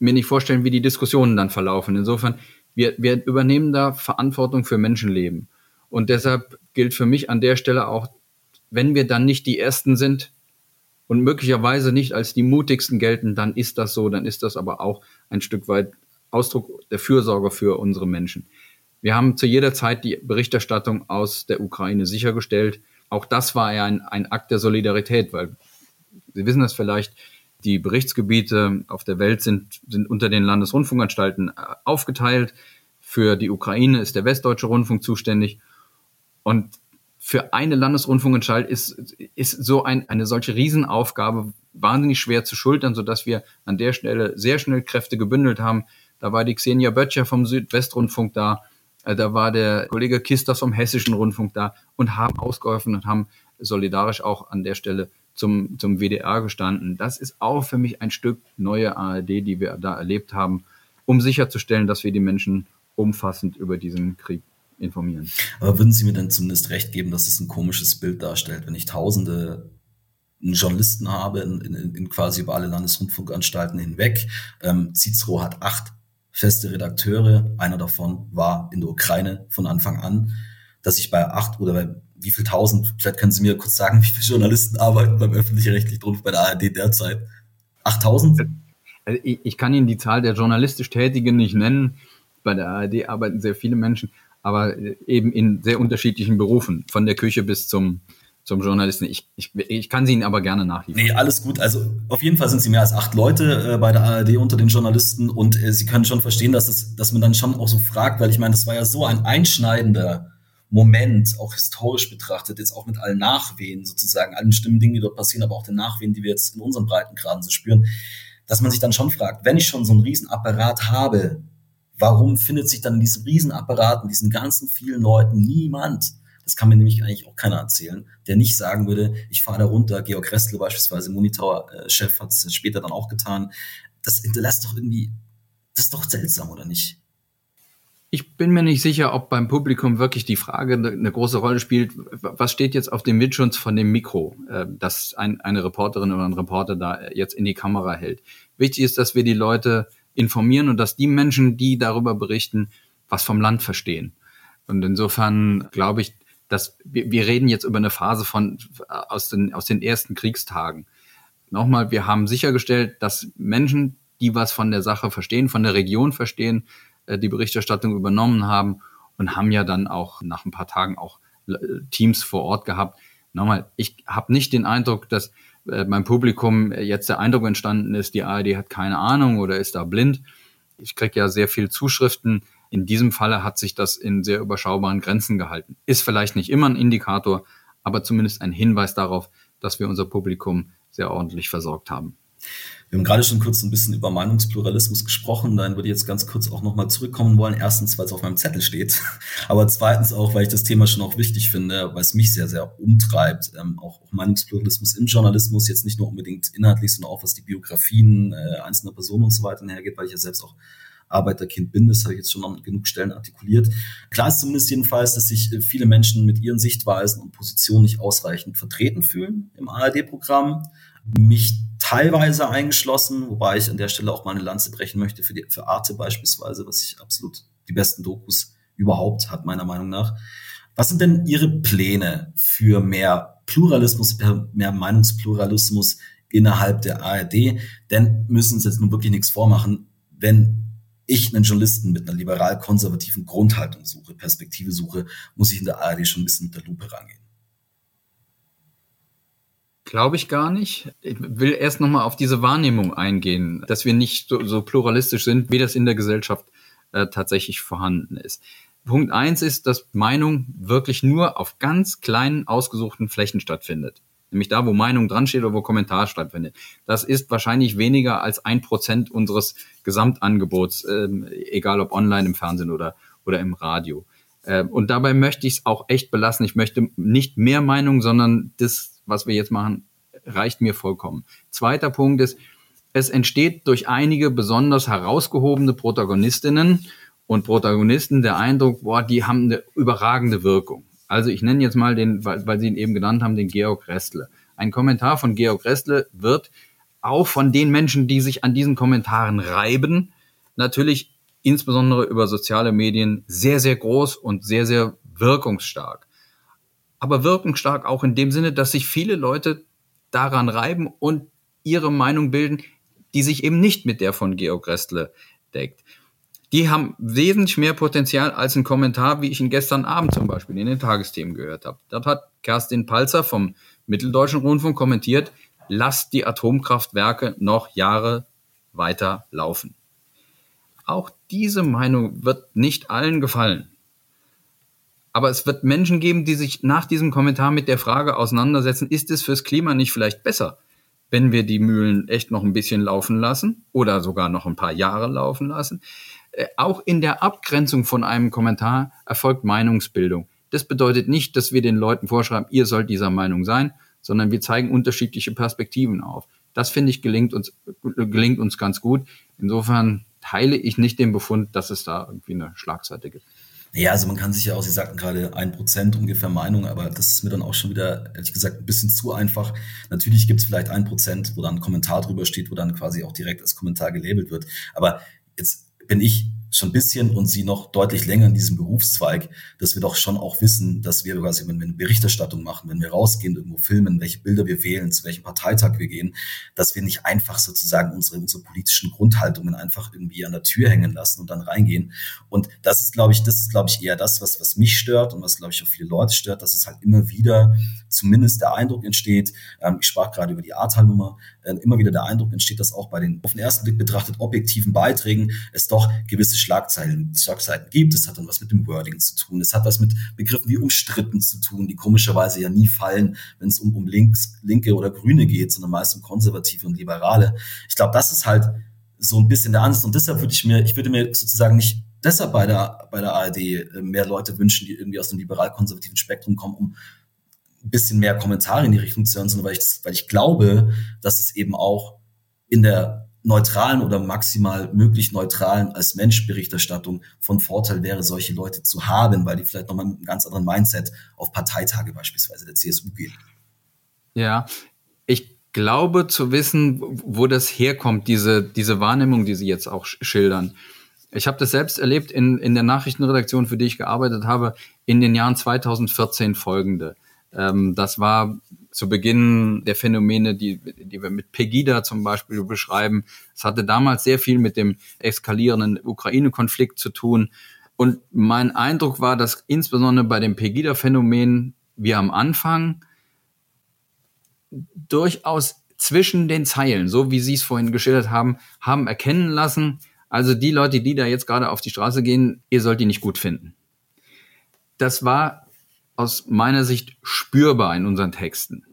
mir nicht vorstellen, wie die Diskussionen dann verlaufen. Insofern, wir, wir übernehmen da Verantwortung für Menschenleben. Und deshalb gilt für mich an der Stelle auch, wenn wir dann nicht die Ersten sind, und möglicherweise nicht als die mutigsten gelten, dann ist das so, dann ist das aber auch ein Stück weit Ausdruck der Fürsorge für unsere Menschen. Wir haben zu jeder Zeit die Berichterstattung aus der Ukraine sichergestellt. Auch das war ja ein, ein Akt der Solidarität, weil Sie wissen das vielleicht, die Berichtsgebiete auf der Welt sind, sind unter den Landesrundfunkanstalten äh, aufgeteilt. Für die Ukraine ist der Westdeutsche Rundfunk zuständig. Und für eine Landesrundfunkanstalt ist, ist so ein, eine solche Riesenaufgabe wahnsinnig schwer zu schultern, sodass wir an der Stelle sehr schnell Kräfte gebündelt haben. Da war die Xenia Böttcher vom Südwestrundfunk da, äh, da war der Kollege Kisters vom Hessischen Rundfunk da und haben ausgeholfen und haben solidarisch auch an der Stelle zum, zum WDR gestanden. Das ist auch für mich ein Stück neue ARD, die wir da erlebt haben, um sicherzustellen, dass wir die Menschen umfassend über diesen Krieg informieren. Aber würden Sie mir denn zumindest recht geben, dass es ein komisches Bild darstellt, wenn ich tausende Journalisten habe in, in, in quasi über alle Landesrundfunkanstalten hinweg. Ähm, Cicero hat acht feste Redakteure, einer davon war in der Ukraine von Anfang an, dass ich bei acht oder bei wie viel tausend, vielleicht können Sie mir kurz sagen, wie viele Journalisten arbeiten beim öffentlich-rechtlichen Rundfunk bei der ARD derzeit? 8000? Also ich kann Ihnen die Zahl der journalistisch Tätigen nicht nennen. Bei der ARD arbeiten sehr viele Menschen aber eben in sehr unterschiedlichen Berufen, von der Küche bis zum zum Journalisten. Ich, ich, ich kann sie Ihnen aber gerne nachliefern. Nee, alles gut. Also auf jeden Fall sind Sie mehr als acht Leute äh, bei der ARD unter den Journalisten und äh, Sie können schon verstehen, dass, das, dass man dann schon auch so fragt, weil ich meine, das war ja so ein einschneidender Moment, auch historisch betrachtet, jetzt auch mit allen Nachwehen sozusagen, allen schlimmen Dingen, die dort passieren, aber auch den Nachwehen, die wir jetzt in unseren Breitengraden so spüren, dass man sich dann schon fragt, wenn ich schon so einen Riesenapparat habe, warum findet sich dann in diesem Riesenapparat, in diesen ganzen vielen Leuten niemand, das kann mir nämlich eigentlich auch keiner erzählen, der nicht sagen würde, ich fahre da runter, Georg Restle beispielsweise, Monitor-Chef, hat es später dann auch getan. Das hinterlässt doch irgendwie, das ist doch seltsam, oder nicht? Ich bin mir nicht sicher, ob beim Publikum wirklich die Frage eine große Rolle spielt, was steht jetzt auf dem Mitschutz von dem Mikro, äh, das eine Reporterin oder ein Reporter da jetzt in die Kamera hält. Wichtig ist, dass wir die Leute informieren und dass die Menschen, die darüber berichten, was vom Land verstehen. Und insofern glaube ich, dass wir, wir reden jetzt über eine Phase von aus den, aus den ersten Kriegstagen. Nochmal, wir haben sichergestellt, dass Menschen, die was von der Sache verstehen, von der Region verstehen, äh, die Berichterstattung übernommen haben und haben ja dann auch nach ein paar Tagen auch äh, Teams vor Ort gehabt. Nochmal, ich habe nicht den Eindruck, dass äh, beim Publikum jetzt der Eindruck entstanden ist, die ARD hat keine Ahnung oder ist da blind. Ich kriege ja sehr viel Zuschriften In diesem Falle hat sich das in sehr überschaubaren Grenzen gehalten. Ist vielleicht nicht immer ein Indikator, aber zumindest ein Hinweis darauf, dass wir unser Publikum sehr ordentlich versorgt haben. Wir haben gerade schon kurz ein bisschen über Meinungspluralismus gesprochen. Dann würde ich jetzt ganz kurz auch nochmal zurückkommen wollen. Erstens, weil es auf meinem Zettel steht. Aber zweitens auch, weil ich das Thema schon auch wichtig finde, weil es mich sehr, sehr umtreibt. Ähm, auch, Meinungspluralismus im Journalismus, jetzt nicht nur unbedingt inhaltlich, sondern auch was die Biografien äh, einzelner Personen und so weiter hergeht, weil ich ja selbst auch Arbeiterkind bin. Das habe ich jetzt schon an genug Stellen artikuliert. Klar ist zumindest jedenfalls, dass sich äh, viele Menschen mit ihren Sichtweisen und Positionen nicht ausreichend vertreten fühlen im ARD-Programm mich teilweise eingeschlossen, wobei ich an der Stelle auch mal eine Lanze brechen möchte für, die, für Arte beispielsweise, was ich absolut die besten Dokus überhaupt hat, meiner Meinung nach. Was sind denn Ihre Pläne für mehr Pluralismus, mehr Meinungspluralismus innerhalb der ARD? Denn müssen uns jetzt nun wirklich nichts vormachen, wenn ich einen Journalisten mit einer liberal-konservativen Grundhaltung suche, Perspektive suche, muss ich in der ARD schon ein bisschen mit der Lupe rangehen. Glaube ich gar nicht. Ich will erst nochmal auf diese Wahrnehmung eingehen, dass wir nicht so, so pluralistisch sind, wie das in der Gesellschaft äh, tatsächlich vorhanden ist. Punkt eins ist, dass Meinung wirklich nur auf ganz kleinen, ausgesuchten Flächen stattfindet. Nämlich da, wo Meinung dran steht oder wo Kommentar stattfindet. Das ist wahrscheinlich weniger als ein Prozent unseres Gesamtangebots, äh, egal ob online, im Fernsehen oder, oder im Radio. Äh, und dabei möchte ich es auch echt belassen. Ich möchte nicht mehr Meinung, sondern das was wir jetzt machen, reicht mir vollkommen. Zweiter Punkt ist, es entsteht durch einige besonders herausgehobene Protagonistinnen und Protagonisten der Eindruck, boah, die haben eine überragende Wirkung. Also ich nenne jetzt mal den, weil, weil Sie ihn eben genannt haben, den Georg Restle. Ein Kommentar von Georg Restle wird auch von den Menschen, die sich an diesen Kommentaren reiben, natürlich insbesondere über soziale Medien sehr, sehr groß und sehr, sehr wirkungsstark aber wirkungsstark auch in dem Sinne, dass sich viele Leute daran reiben und ihre Meinung bilden, die sich eben nicht mit der von Georg Restle deckt. Die haben wesentlich mehr Potenzial als ein Kommentar, wie ich ihn gestern Abend zum Beispiel in den Tagesthemen gehört habe. Dort hat Kerstin Palzer vom Mitteldeutschen Rundfunk kommentiert, lasst die Atomkraftwerke noch Jahre weiter laufen. Auch diese Meinung wird nicht allen gefallen. Aber es wird Menschen geben, die sich nach diesem Kommentar mit der Frage auseinandersetzen, ist es fürs Klima nicht vielleicht besser, wenn wir die Mühlen echt noch ein bisschen laufen lassen oder sogar noch ein paar Jahre laufen lassen? Äh, auch in der Abgrenzung von einem Kommentar erfolgt Meinungsbildung. Das bedeutet nicht, dass wir den Leuten vorschreiben, ihr sollt dieser Meinung sein, sondern wir zeigen unterschiedliche Perspektiven auf. Das finde ich gelingt uns, gelingt uns ganz gut. Insofern teile ich nicht den Befund, dass es da irgendwie eine Schlagseite gibt. Ja, also man kann sich ja auch, Sie sagten gerade ein Prozent ungefähr Meinung, aber das ist mir dann auch schon wieder, ehrlich gesagt, ein bisschen zu einfach. Natürlich gibt es vielleicht ein Prozent, wo dann ein Kommentar drüber steht, wo dann quasi auch direkt als Kommentar gelabelt wird. Aber jetzt bin ich schon ein bisschen und sie noch deutlich länger in diesem Berufszweig, dass wir doch schon auch wissen, dass wir quasi, wenn wir eine Berichterstattung machen, wenn wir rausgehen, irgendwo filmen, welche Bilder wir wählen, zu welchem Parteitag wir gehen, dass wir nicht einfach sozusagen unsere, unsere politischen Grundhaltungen einfach irgendwie an der Tür hängen lassen und dann reingehen. Und das ist, glaube ich, das ist, glaube ich, eher das, was, was mich stört und was, glaube ich, auch viele Leute stört, dass es halt immer wieder zumindest der Eindruck entsteht, ähm, ich sprach gerade über die Ahrtal-Nummer, immer wieder der Eindruck entsteht, dass auch bei den auf den ersten Blick betrachtet objektiven Beiträgen es doch gewisse Schlagzeilen, Schlagseiten gibt. Es hat dann was mit dem Wording zu tun. Es hat was mit Begriffen wie umstritten zu tun, die komischerweise ja nie fallen, wenn es um, um links, linke oder grüne geht, sondern meist um konservative und liberale. Ich glaube, das ist halt so ein bisschen der Ansatz. Und deshalb würde ich mir, ich würde mir sozusagen nicht deshalb bei der, bei der ARD äh, mehr Leute wünschen, die irgendwie aus dem liberal-konservativen Spektrum kommen, um ein bisschen mehr Kommentare in die Richtung zu hören, sondern weil ich, weil ich glaube, dass es eben auch in der neutralen oder maximal möglich neutralen als Mensch Berichterstattung von Vorteil wäre, solche Leute zu haben, weil die vielleicht nochmal mit einem ganz anderen Mindset auf Parteitage beispielsweise der CSU gehen. Ja, ich glaube zu wissen, wo das herkommt, diese, diese Wahrnehmung, die Sie jetzt auch schildern. Ich habe das selbst erlebt in, in der Nachrichtenredaktion, für die ich gearbeitet habe, in den Jahren 2014 folgende. Ähm, das war zu Beginn der Phänomene, die, die wir mit Pegida zum Beispiel beschreiben. Es hatte damals sehr viel mit dem eskalierenden Ukraine-Konflikt zu tun. Und mein Eindruck war, dass insbesondere bei dem Pegida-Phänomen wir am Anfang durchaus zwischen den Zeilen, so wie Sie es vorhin geschildert haben, haben erkennen lassen, Also die Leute, die da jetzt gerade auf die Straße gehen, ihr sollt die nicht gut finden. Das war aus meiner Sicht spürbar in unseren Texten.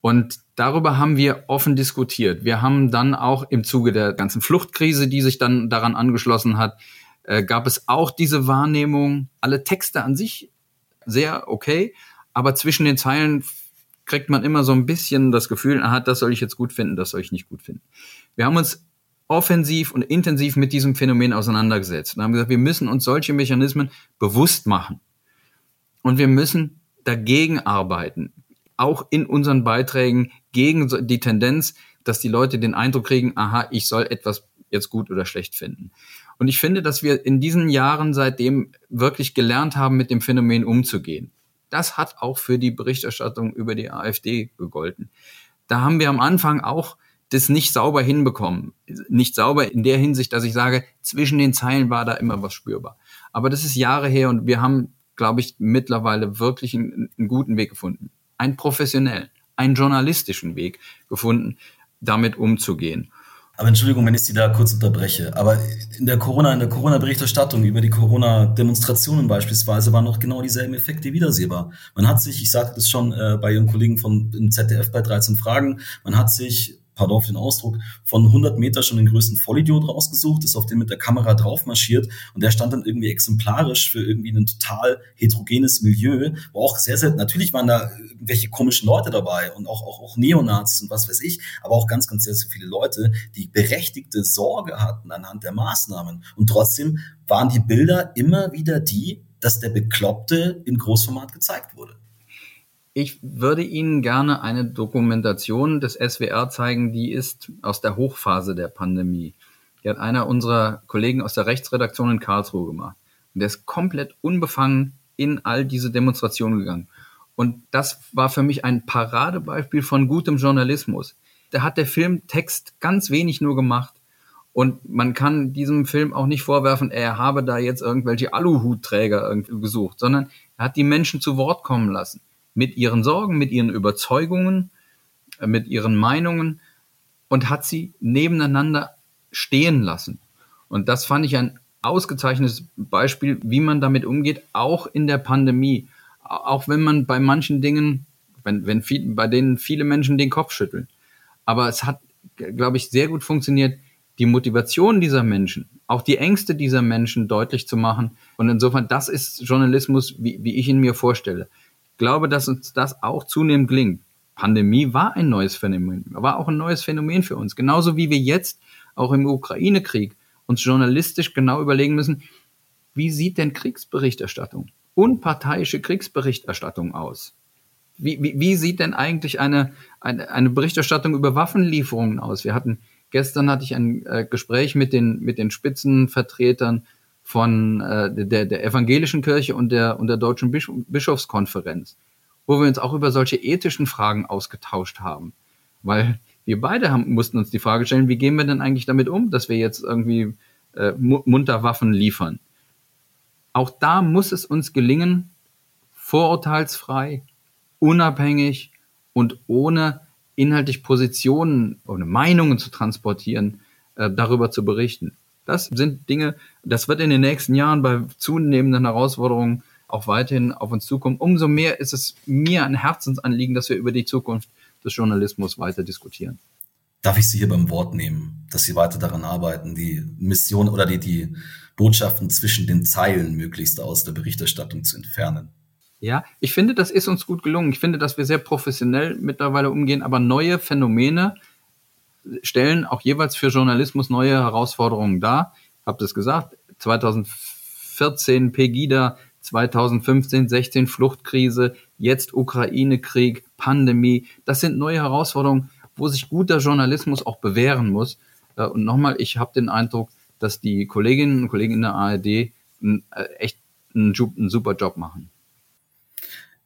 Und darüber haben wir offen diskutiert. Wir haben dann auch im Zuge der ganzen Fluchtkrise, die sich dann daran angeschlossen hat, äh, gab es auch diese Wahrnehmung, alle Texte an sich sehr okay, aber zwischen den Zeilen kriegt man immer so ein bisschen das Gefühl, aha, das soll ich jetzt gut finden, das soll ich nicht gut finden. Wir haben uns offensiv und intensiv mit diesem Phänomen auseinandergesetzt und haben gesagt, wir müssen uns solche Mechanismen bewusst machen. Und wir müssen dagegen arbeiten, auch in unseren Beiträgen gegen die Tendenz, dass die Leute den Eindruck kriegen, aha, ich soll etwas jetzt gut oder schlecht finden. Und ich finde, dass wir in diesen Jahren seitdem wirklich gelernt haben, mit dem Phänomen umzugehen. Das hat auch für die Berichterstattung über die AfD gegolten. Da haben wir am Anfang auch das nicht sauber hinbekommen. Nicht sauber in der Hinsicht, dass ich sage, zwischen den Zeilen war da immer was spürbar. Aber das ist Jahre her und wir haben, glaube ich, mittlerweile wirklich einen, einen guten Weg gefunden. Einen professionellen, einen journalistischen Weg gefunden, damit umzugehen. Aber Entschuldigung, wenn ich Sie da kurz unterbreche. Aber in der Corona, in der Corona-Berichterstattung über die Corona-Demonstrationen beispielsweise waren noch genau dieselben Effekte wiedersehbar. Man hat sich, ich sagte das schon äh, bei Ihren Kollegen von im ZDF bei 13 Fragen, man hat sich pardon für den Ausdruck, von 100 Meter schon den größten Vollidiot rausgesucht, ist auf den mit der Kamera drauf marschiert und der stand dann irgendwie exemplarisch für irgendwie ein total heterogenes Milieu, wo auch sehr, sehr, natürlich waren da irgendwelche komischen Leute dabei und auch, auch, auch Neonazis und was weiß ich, aber auch ganz, ganz sehr, sehr viele Leute, die berechtigte Sorge hatten anhand der Maßnahmen. Und trotzdem waren die Bilder immer wieder die, dass der Bekloppte in Großformat gezeigt wurde. Ich würde Ihnen gerne eine Dokumentation des SWR zeigen, die ist aus der Hochphase der Pandemie. Die hat einer unserer Kollegen aus der Rechtsredaktion in Karlsruhe gemacht. Und der ist komplett unbefangen in all diese Demonstrationen gegangen. Und das war für mich ein Paradebeispiel von gutem Journalismus. Da hat der Filmtext ganz wenig nur gemacht. Und man kann diesem Film auch nicht vorwerfen, er habe da jetzt irgendwelche Aluhutträger gesucht, sondern er hat die Menschen zu Wort kommen lassen mit ihren Sorgen, mit ihren Überzeugungen, äh, mit ihren Meinungen und hat sie nebeneinander stehen lassen. Und das fand ich ein ausgezeichnetes Beispiel, wie man damit umgeht, auch in der Pandemie. Auch wenn man bei manchen Dingen, wenn, wenn viel, bei denen viele Menschen den Kopf schütteln. Aber es hat, glaube ich, sehr gut funktioniert, die Motivation dieser Menschen, auch die Ängste dieser Menschen deutlich zu machen. Und insofern, das ist Journalismus, wie, wie ich ihn mir vorstelle glaube, dass uns das auch zunehmend gelingt. Pandemie war ein neues Phänomen, war auch ein neues Phänomen für uns. Genauso wie wir jetzt auch im Ukraine-Krieg uns journalistisch genau überlegen müssen, wie sieht denn Kriegsberichterstattung, unparteiische Kriegsberichterstattung aus? Wie, wie, wie sieht denn eigentlich eine, eine, eine Berichterstattung über Waffenlieferungen aus? Wir hatten, gestern hatte ich ein äh, Gespräch mit den, mit den Spitzenvertretern von äh, der, der evangelischen Kirche und der, und der deutschen Bisch Bischofskonferenz, wo wir uns auch über solche ethischen Fragen ausgetauscht haben. Weil wir beide haben, mussten uns die Frage stellen, wie gehen wir denn eigentlich damit um, dass wir jetzt irgendwie äh, munter Waffen liefern? Auch da muss es uns gelingen, vorurteilsfrei, unabhängig und ohne inhaltlich Positionen oder Meinungen zu transportieren, äh, darüber zu berichten. Das sind Dinge, das wird in den nächsten Jahren bei zunehmenden Herausforderungen auch weiterhin auf uns zukommen. Umso mehr ist es mir ein Herzensanliegen, dass wir über die Zukunft des Journalismus weiter diskutieren. Darf ich Sie hier beim Wort nehmen, dass Sie weiter daran arbeiten, die Mission oder die, die Botschaften zwischen den Zeilen möglichst aus der Berichterstattung zu entfernen? Ja, ich finde, das ist uns gut gelungen. Ich finde, dass wir sehr professionell mittlerweile umgehen, aber neue Phänomene, stellen auch jeweils für Journalismus neue Herausforderungen dar. Habe das gesagt, 2014 Pegida, 2015, 16 Fluchtkrise, jetzt Ukraine-Krieg, Pandemie. Das sind neue Herausforderungen, wo sich guter Journalismus auch bewähren muss. Äh, und nochmal, ich habe den Eindruck, dass die Kolleginnen und Kollegen in der ARD äh, echt einen, super Job machen.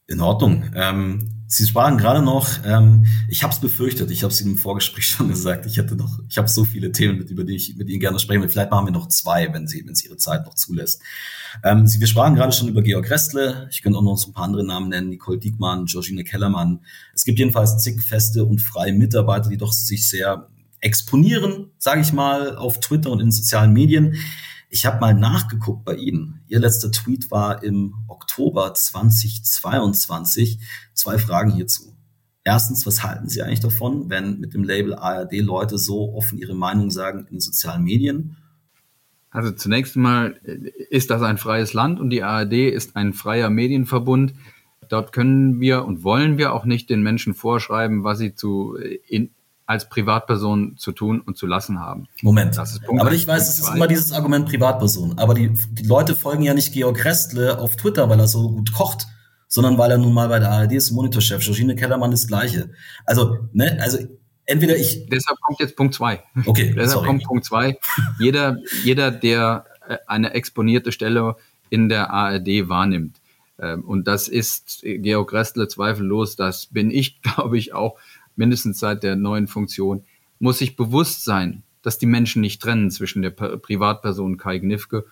In Ordnung. Ähm, Sie sprachen gerade noch, ähm, ich habe es befürchtet, ich habe es Ihnen im Vorgespräch schon gesagt, ich hätte noch, ich habe so viele Themen, mit, über die ich mit Ihnen gerne sprechen will. Vielleicht machen wir noch zwei, wenn Sie, wenn Sie Ihre Zeit noch zulässt. Ähm, Sie, wir sprachen gerade schon über Georg Restle, ich könnte auch noch so ein paar andere Namen nennen, Nicole Diekmann, Georgine Kellermann. Es gibt jedenfalls zig feste und freie Mitarbeiter, die doch sich sehr exponieren, sage ich mal, auf Twitter und in sozialen Medien. Ich habe mal nachgeguckt bei Ihnen. Ihr letzter Tweet war im Oktober 2022. Zwei Fragen hierzu. Erstens, was halten Sie eigentlich davon, wenn mit dem Label ARD Leute so offen ihre Meinung sagen in sozialen Medien? Also zunächst mal ist das ein freies Land und die ARD ist ein freier Medienverbund. Dort können wir und wollen wir auch nicht den Menschen vorschreiben, was sie zu in, als Privatperson zu tun und zu lassen haben. Moment. aber ich weiß, es ist immer dieses Argument Privatperson. Aber die, die Leute folgen ja nicht Georg Restle auf Twitter, weil er so gut kocht, sondern weil er nun mal bei der ARD ist Monitorchef. Georgine Kellermann das Gleiche. Also, ne, also entweder ich. Deshalb kommt jetzt Punkt zwei. Okay. Deshalb sorry. kommt Punkt zwei. Jeder, jeder, der äh, eine exponierte Stelle in der ARD wahrnimmt. Ähm, und das ist Georg Restle zweifellos. Das bin ich, glaube ich, auch mindestens seit der neuen Funktion, muss sich bewusst sein, dass die Menschen nicht trennen zwischen der Privatperson Kai Gnifke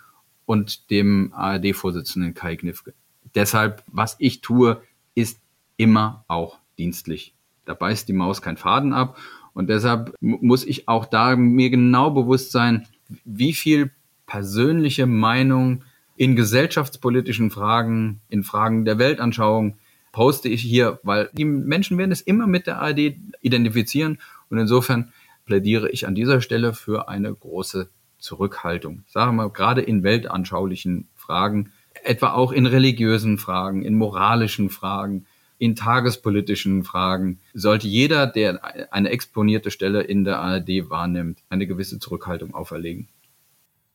und dem ARD-Vorsitzenden Kai Gnifke. Deshalb, was ich tue, ist immer auch dienstlich. Da beißt die Maus keinen Faden ab. Und deshalb muss ich auch da mir genau bewusst sein, wie viel persönliche Meinung in gesellschaftspolitischen Fragen, in Fragen der Weltanschauung poste ich hier, weil die Menschen werden es immer mit der ARD identifizieren und insofern plädiere ich an dieser Stelle für eine große Zurückhaltung. Sagen wir mal, gerade in weltanschaulichen Fragen, etwa auch in religiösen Fragen, in moralischen Fragen, in tagespolitischen Fragen, sollte jeder, der eine exponierte Stelle in der ARD wahrnimmt, eine gewisse Zurückhaltung auferlegen.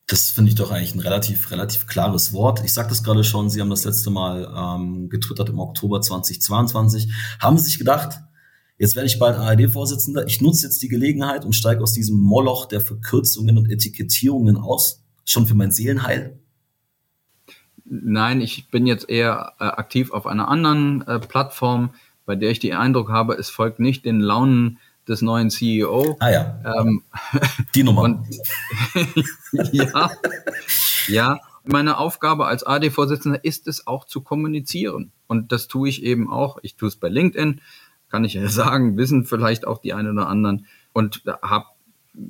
Das finde ich doch eigentlich ein relativ, relativ klares Wort. Ich sagte es gerade schon, Sie haben das letzte Mal ähm, getwittert im Oktober 2022. Haben Sie sich gedacht, jetzt werde ich bald ARD-Vorsitzender, ich nutze jetzt die Gelegenheit und steige aus diesem Moloch der Verkürzungen und Etikettierungen aus, schon für mein Seelenheil? Nein, ich bin jetzt eher äh, aktiv auf einer anderen äh, Plattform, bei der ich den Eindruck habe, es folgt nicht den Launen des neuen CEO. Ah ja. Ähm, Die Nummer. Und, ja, ja. Meine Aufgabe als AD-Vorsitzender ist es auch zu kommunizieren. Und das tue ich eben auch. Ich tue es bei LinkedIn, kann ich ja sagen, wissen vielleicht auch die einen oder anderen. Und habe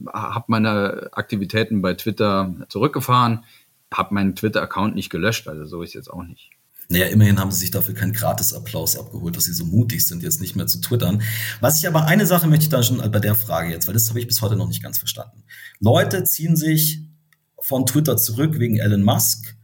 hab meine Aktivitäten bei Twitter zurückgefahren, habe meinen Twitter-Account nicht gelöscht, also so ist jetzt auch nicht. Naja, immerhin haben sie sich dafür keinen Gratisapplaus abgeholt, dass sie so mutig sind, jetzt nicht mehr zu twittern. Was ich aber eine Sache möchte ich dann schon bei der Frage jetzt, weil das habe ich bis heute noch nicht ganz verstanden. Leute ziehen sich von Twitter zurück wegen Elon Musk,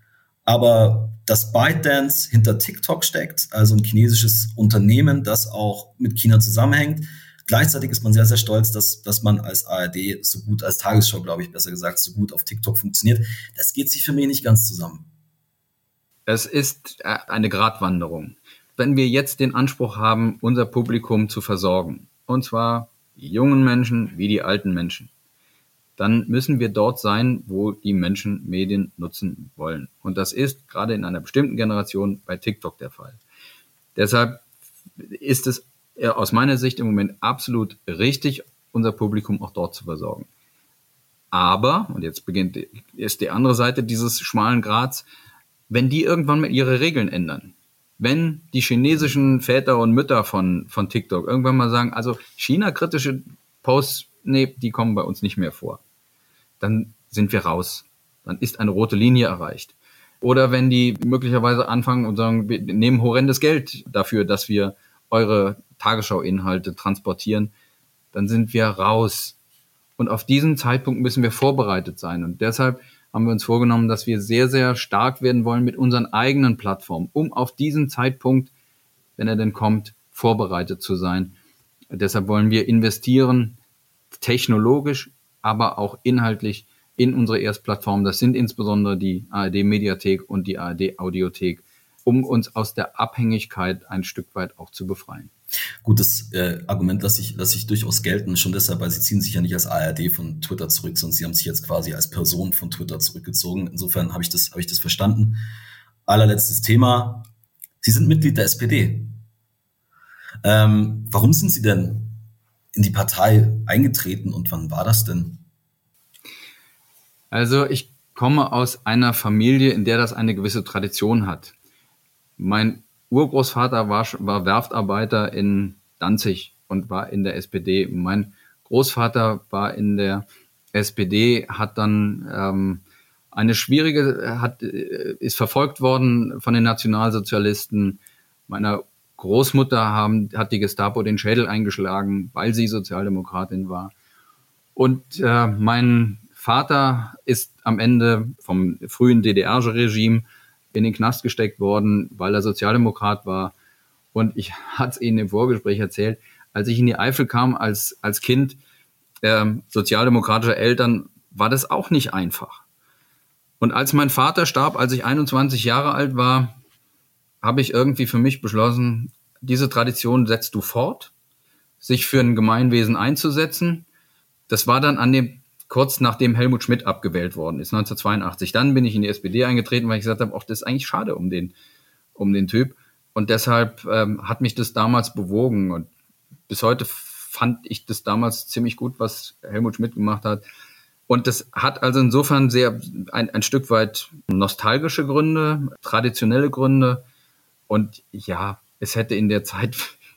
aber dass ByteDance hinter TikTok steckt, also ein chinesisches Unternehmen, das auch mit China zusammenhängt. Gleichzeitig ist man sehr, sehr stolz, dass, dass man als ARD so gut, als Tagesschau, glaube ich, besser gesagt, so gut auf TikTok funktioniert. Das geht sich für mich nicht ganz zusammen. Es ist äh, eine Gratwanderung. Wenn wir jetzt den Anspruch haben, unser Publikum zu versorgen, und zwar die jungen Menschen wie die alten Menschen, dann müssen wir dort sein, wo die Menschen Medien nutzen wollen. Und das ist gerade in einer bestimmten Generation bei TikTok der Fall. Deshalb ist es äh, aus meiner Sicht im Moment absolut richtig, unser Publikum auch dort zu versorgen. Aber, und jetzt beginnt, ist die andere Seite dieses schmalen Grats, wenn die irgendwann mal ihre Regeln ändern, wenn die chinesischen Väter und Mütter von, von TikTok irgendwann mal sagen, also China-kritische Posts, nee, die kommen bei uns nicht mehr vor, dann sind wir raus. Dann ist eine rote Linie erreicht. Oder wenn die möglicherweise anfangen und sagen, wir nehmen horrendes Geld dafür, dass wir eure Tagesschau-Inhalte transportieren, dann sind wir raus. Und auf diesen Zeitpunkt müssen wir vorbereitet sein. Und deshalb haben wir uns vorgenommen, dass wir sehr, sehr stark werden wollen mit unseren eigenen Plattformen, um auf diesen Zeitpunkt, wenn er denn kommt, vorbereitet zu sein. Deshalb wollen wir investieren, technologisch, aber auch inhaltlich in unsere Erstplattform. Das sind insbesondere die ARD Mediathek und die ARD Audiothek, um uns aus der Abhängigkeit ein Stück weit auch zu befreien. Gut, das äh, Argument lasse ich, lasse ich durchaus gelten, schon deshalb, weil sie ziehen sich ja nicht als ARD von Twitter zurück, sondern sie haben sich jetzt quasi als Person von Twitter zurückgezogen. Insofern habe ich das, habe ich das verstanden. Allerletztes Thema. Sie sind Mitglied der SPD. Ähm, warum sind Sie denn in die Partei eingetreten und wann war das denn? Also ich komme aus einer Familie, in der das eine gewisse Tradition hat. Mein Urgroßvater war, war Werftarbeiter in Danzig und war in der SPD. Mein Großvater war in der SPD, hat dann ähm, eine schwierige, hat, äh, ist verfolgt worden von den Nationalsozialisten. Meiner Großmutter haben, hat die Gestapo den Schädel eingeschlagen, weil sie Sozialdemokratin war. Und äh, mein Vater ist am Ende vom frühen DDR-Regime in den Knast gesteckt worden, weil er Sozialdemokrat war. Und ich hatte es Ihnen im Vorgespräch erzählt, als ich in die Eifel kam als, als Kind äh, sozialdemokratischer Eltern, war das auch nicht einfach. Und als mein Vater starb, als ich 21 Jahre alt war, habe ich irgendwie für mich beschlossen, diese Tradition setzt du fort, sich für ein Gemeinwesen einzusetzen. Das war dann an dem kurz nachdem Helmut Schmidt abgewählt worden ist, 1982. Dann bin ich in die SPD eingetreten, weil ich gesagt habe, ach, das ist eigentlich schade um den, um den Typ. Und deshalb ähm, hat mich das damals bewogen. Und bis heute fand ich das damals ziemlich gut, was Helmut Schmidt gemacht hat. Und das hat also insofern sehr ein, ein Stück weit nostalgische Gründe, traditionelle Gründe. Und ja, es hätte in der Zeit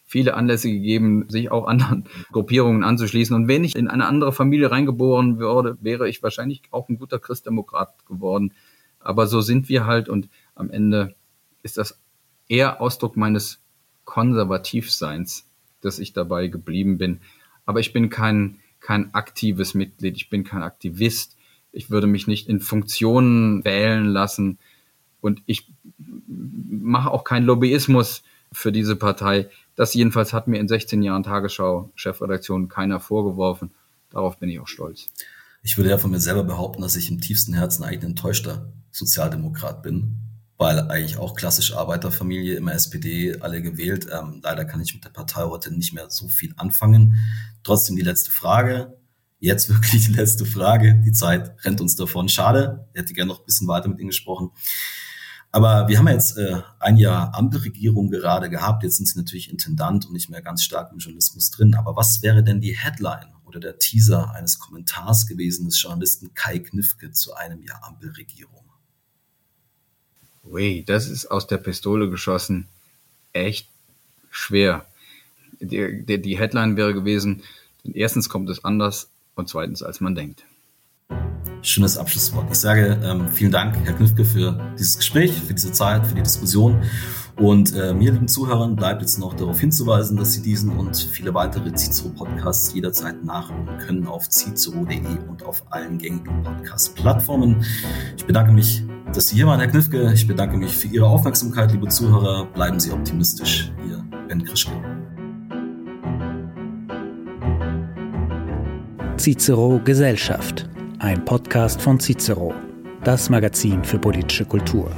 viele Anlässe gegeben, sich auch anderen Gruppierungen anzuschließen. Und wenn ich in eine andere Familie reingeboren würde, wäre ich wahrscheinlich auch ein guter Christdemokrat geworden. Aber so sind wir halt und am Ende ist das eher Ausdruck meines Konservativseins, dass ich dabei geblieben bin. Aber ich bin kein, kein aktives Mitglied, ich bin kein Aktivist. Ich würde mich nicht in Funktionen wählen lassen und ich mache auch keinen Lobbyismus für diese Partei. Das jedenfalls hat mir in 16 Jahren Tagesschau-Chefredaktion keiner vorgeworfen. Darauf bin ich auch stolz. Ich würde ja von mir selber behaupten, dass ich im tiefsten Herzen eigentlich ein enttäuschter Sozialdemokrat bin, weil eigentlich auch klassisch Arbeiterfamilie, immer SPD, alle gewählt. Ähm, leider kann ich mit der Partei heute nicht mehr so viel anfangen. Trotzdem die letzte Frage. Jetzt wirklich die letzte Frage. Die Zeit rennt uns davon. Schade. Ich hätte gerne noch ein bisschen weiter mit Ihnen gesprochen. Aber wir haben jetzt äh, ein Jahr Ampelregierung gerade gehabt. Jetzt sind Sie natürlich Intendant und nicht mehr ganz stark im Journalismus drin. Aber was wäre denn die Headline oder der Teaser eines Kommentars gewesen des Journalisten Kai Knifke zu einem Jahr Ampelregierung? Ui, das ist aus der Pistole geschossen. Echt schwer. Die, die, die Headline wäre gewesen, erstens kommt es anders und zweitens, als man denkt schönes Abschlusswort. Ich sage ähm, vielen Dank, Herr Knüffke, für dieses Gespräch, für diese Zeit, für die Diskussion. Und äh, mir, lieben Zuhörern, bleibt jetzt noch darauf hinzuweisen, dass Sie diesen und viele weitere Cicero-Podcasts jederzeit nachhören können auf cicero.de und auf allen gängigen Podcast-Plattformen. Ich bedanke mich, dass Sie hier waren, Herr Knüffke. Ich bedanke mich für Ihre Aufmerksamkeit, liebe Zuhörer. Bleiben Sie optimistisch. Ihr Ben Krischke. Cicero Gesellschaft ein Podcast von Cicero, das Magazin für politische Kultur.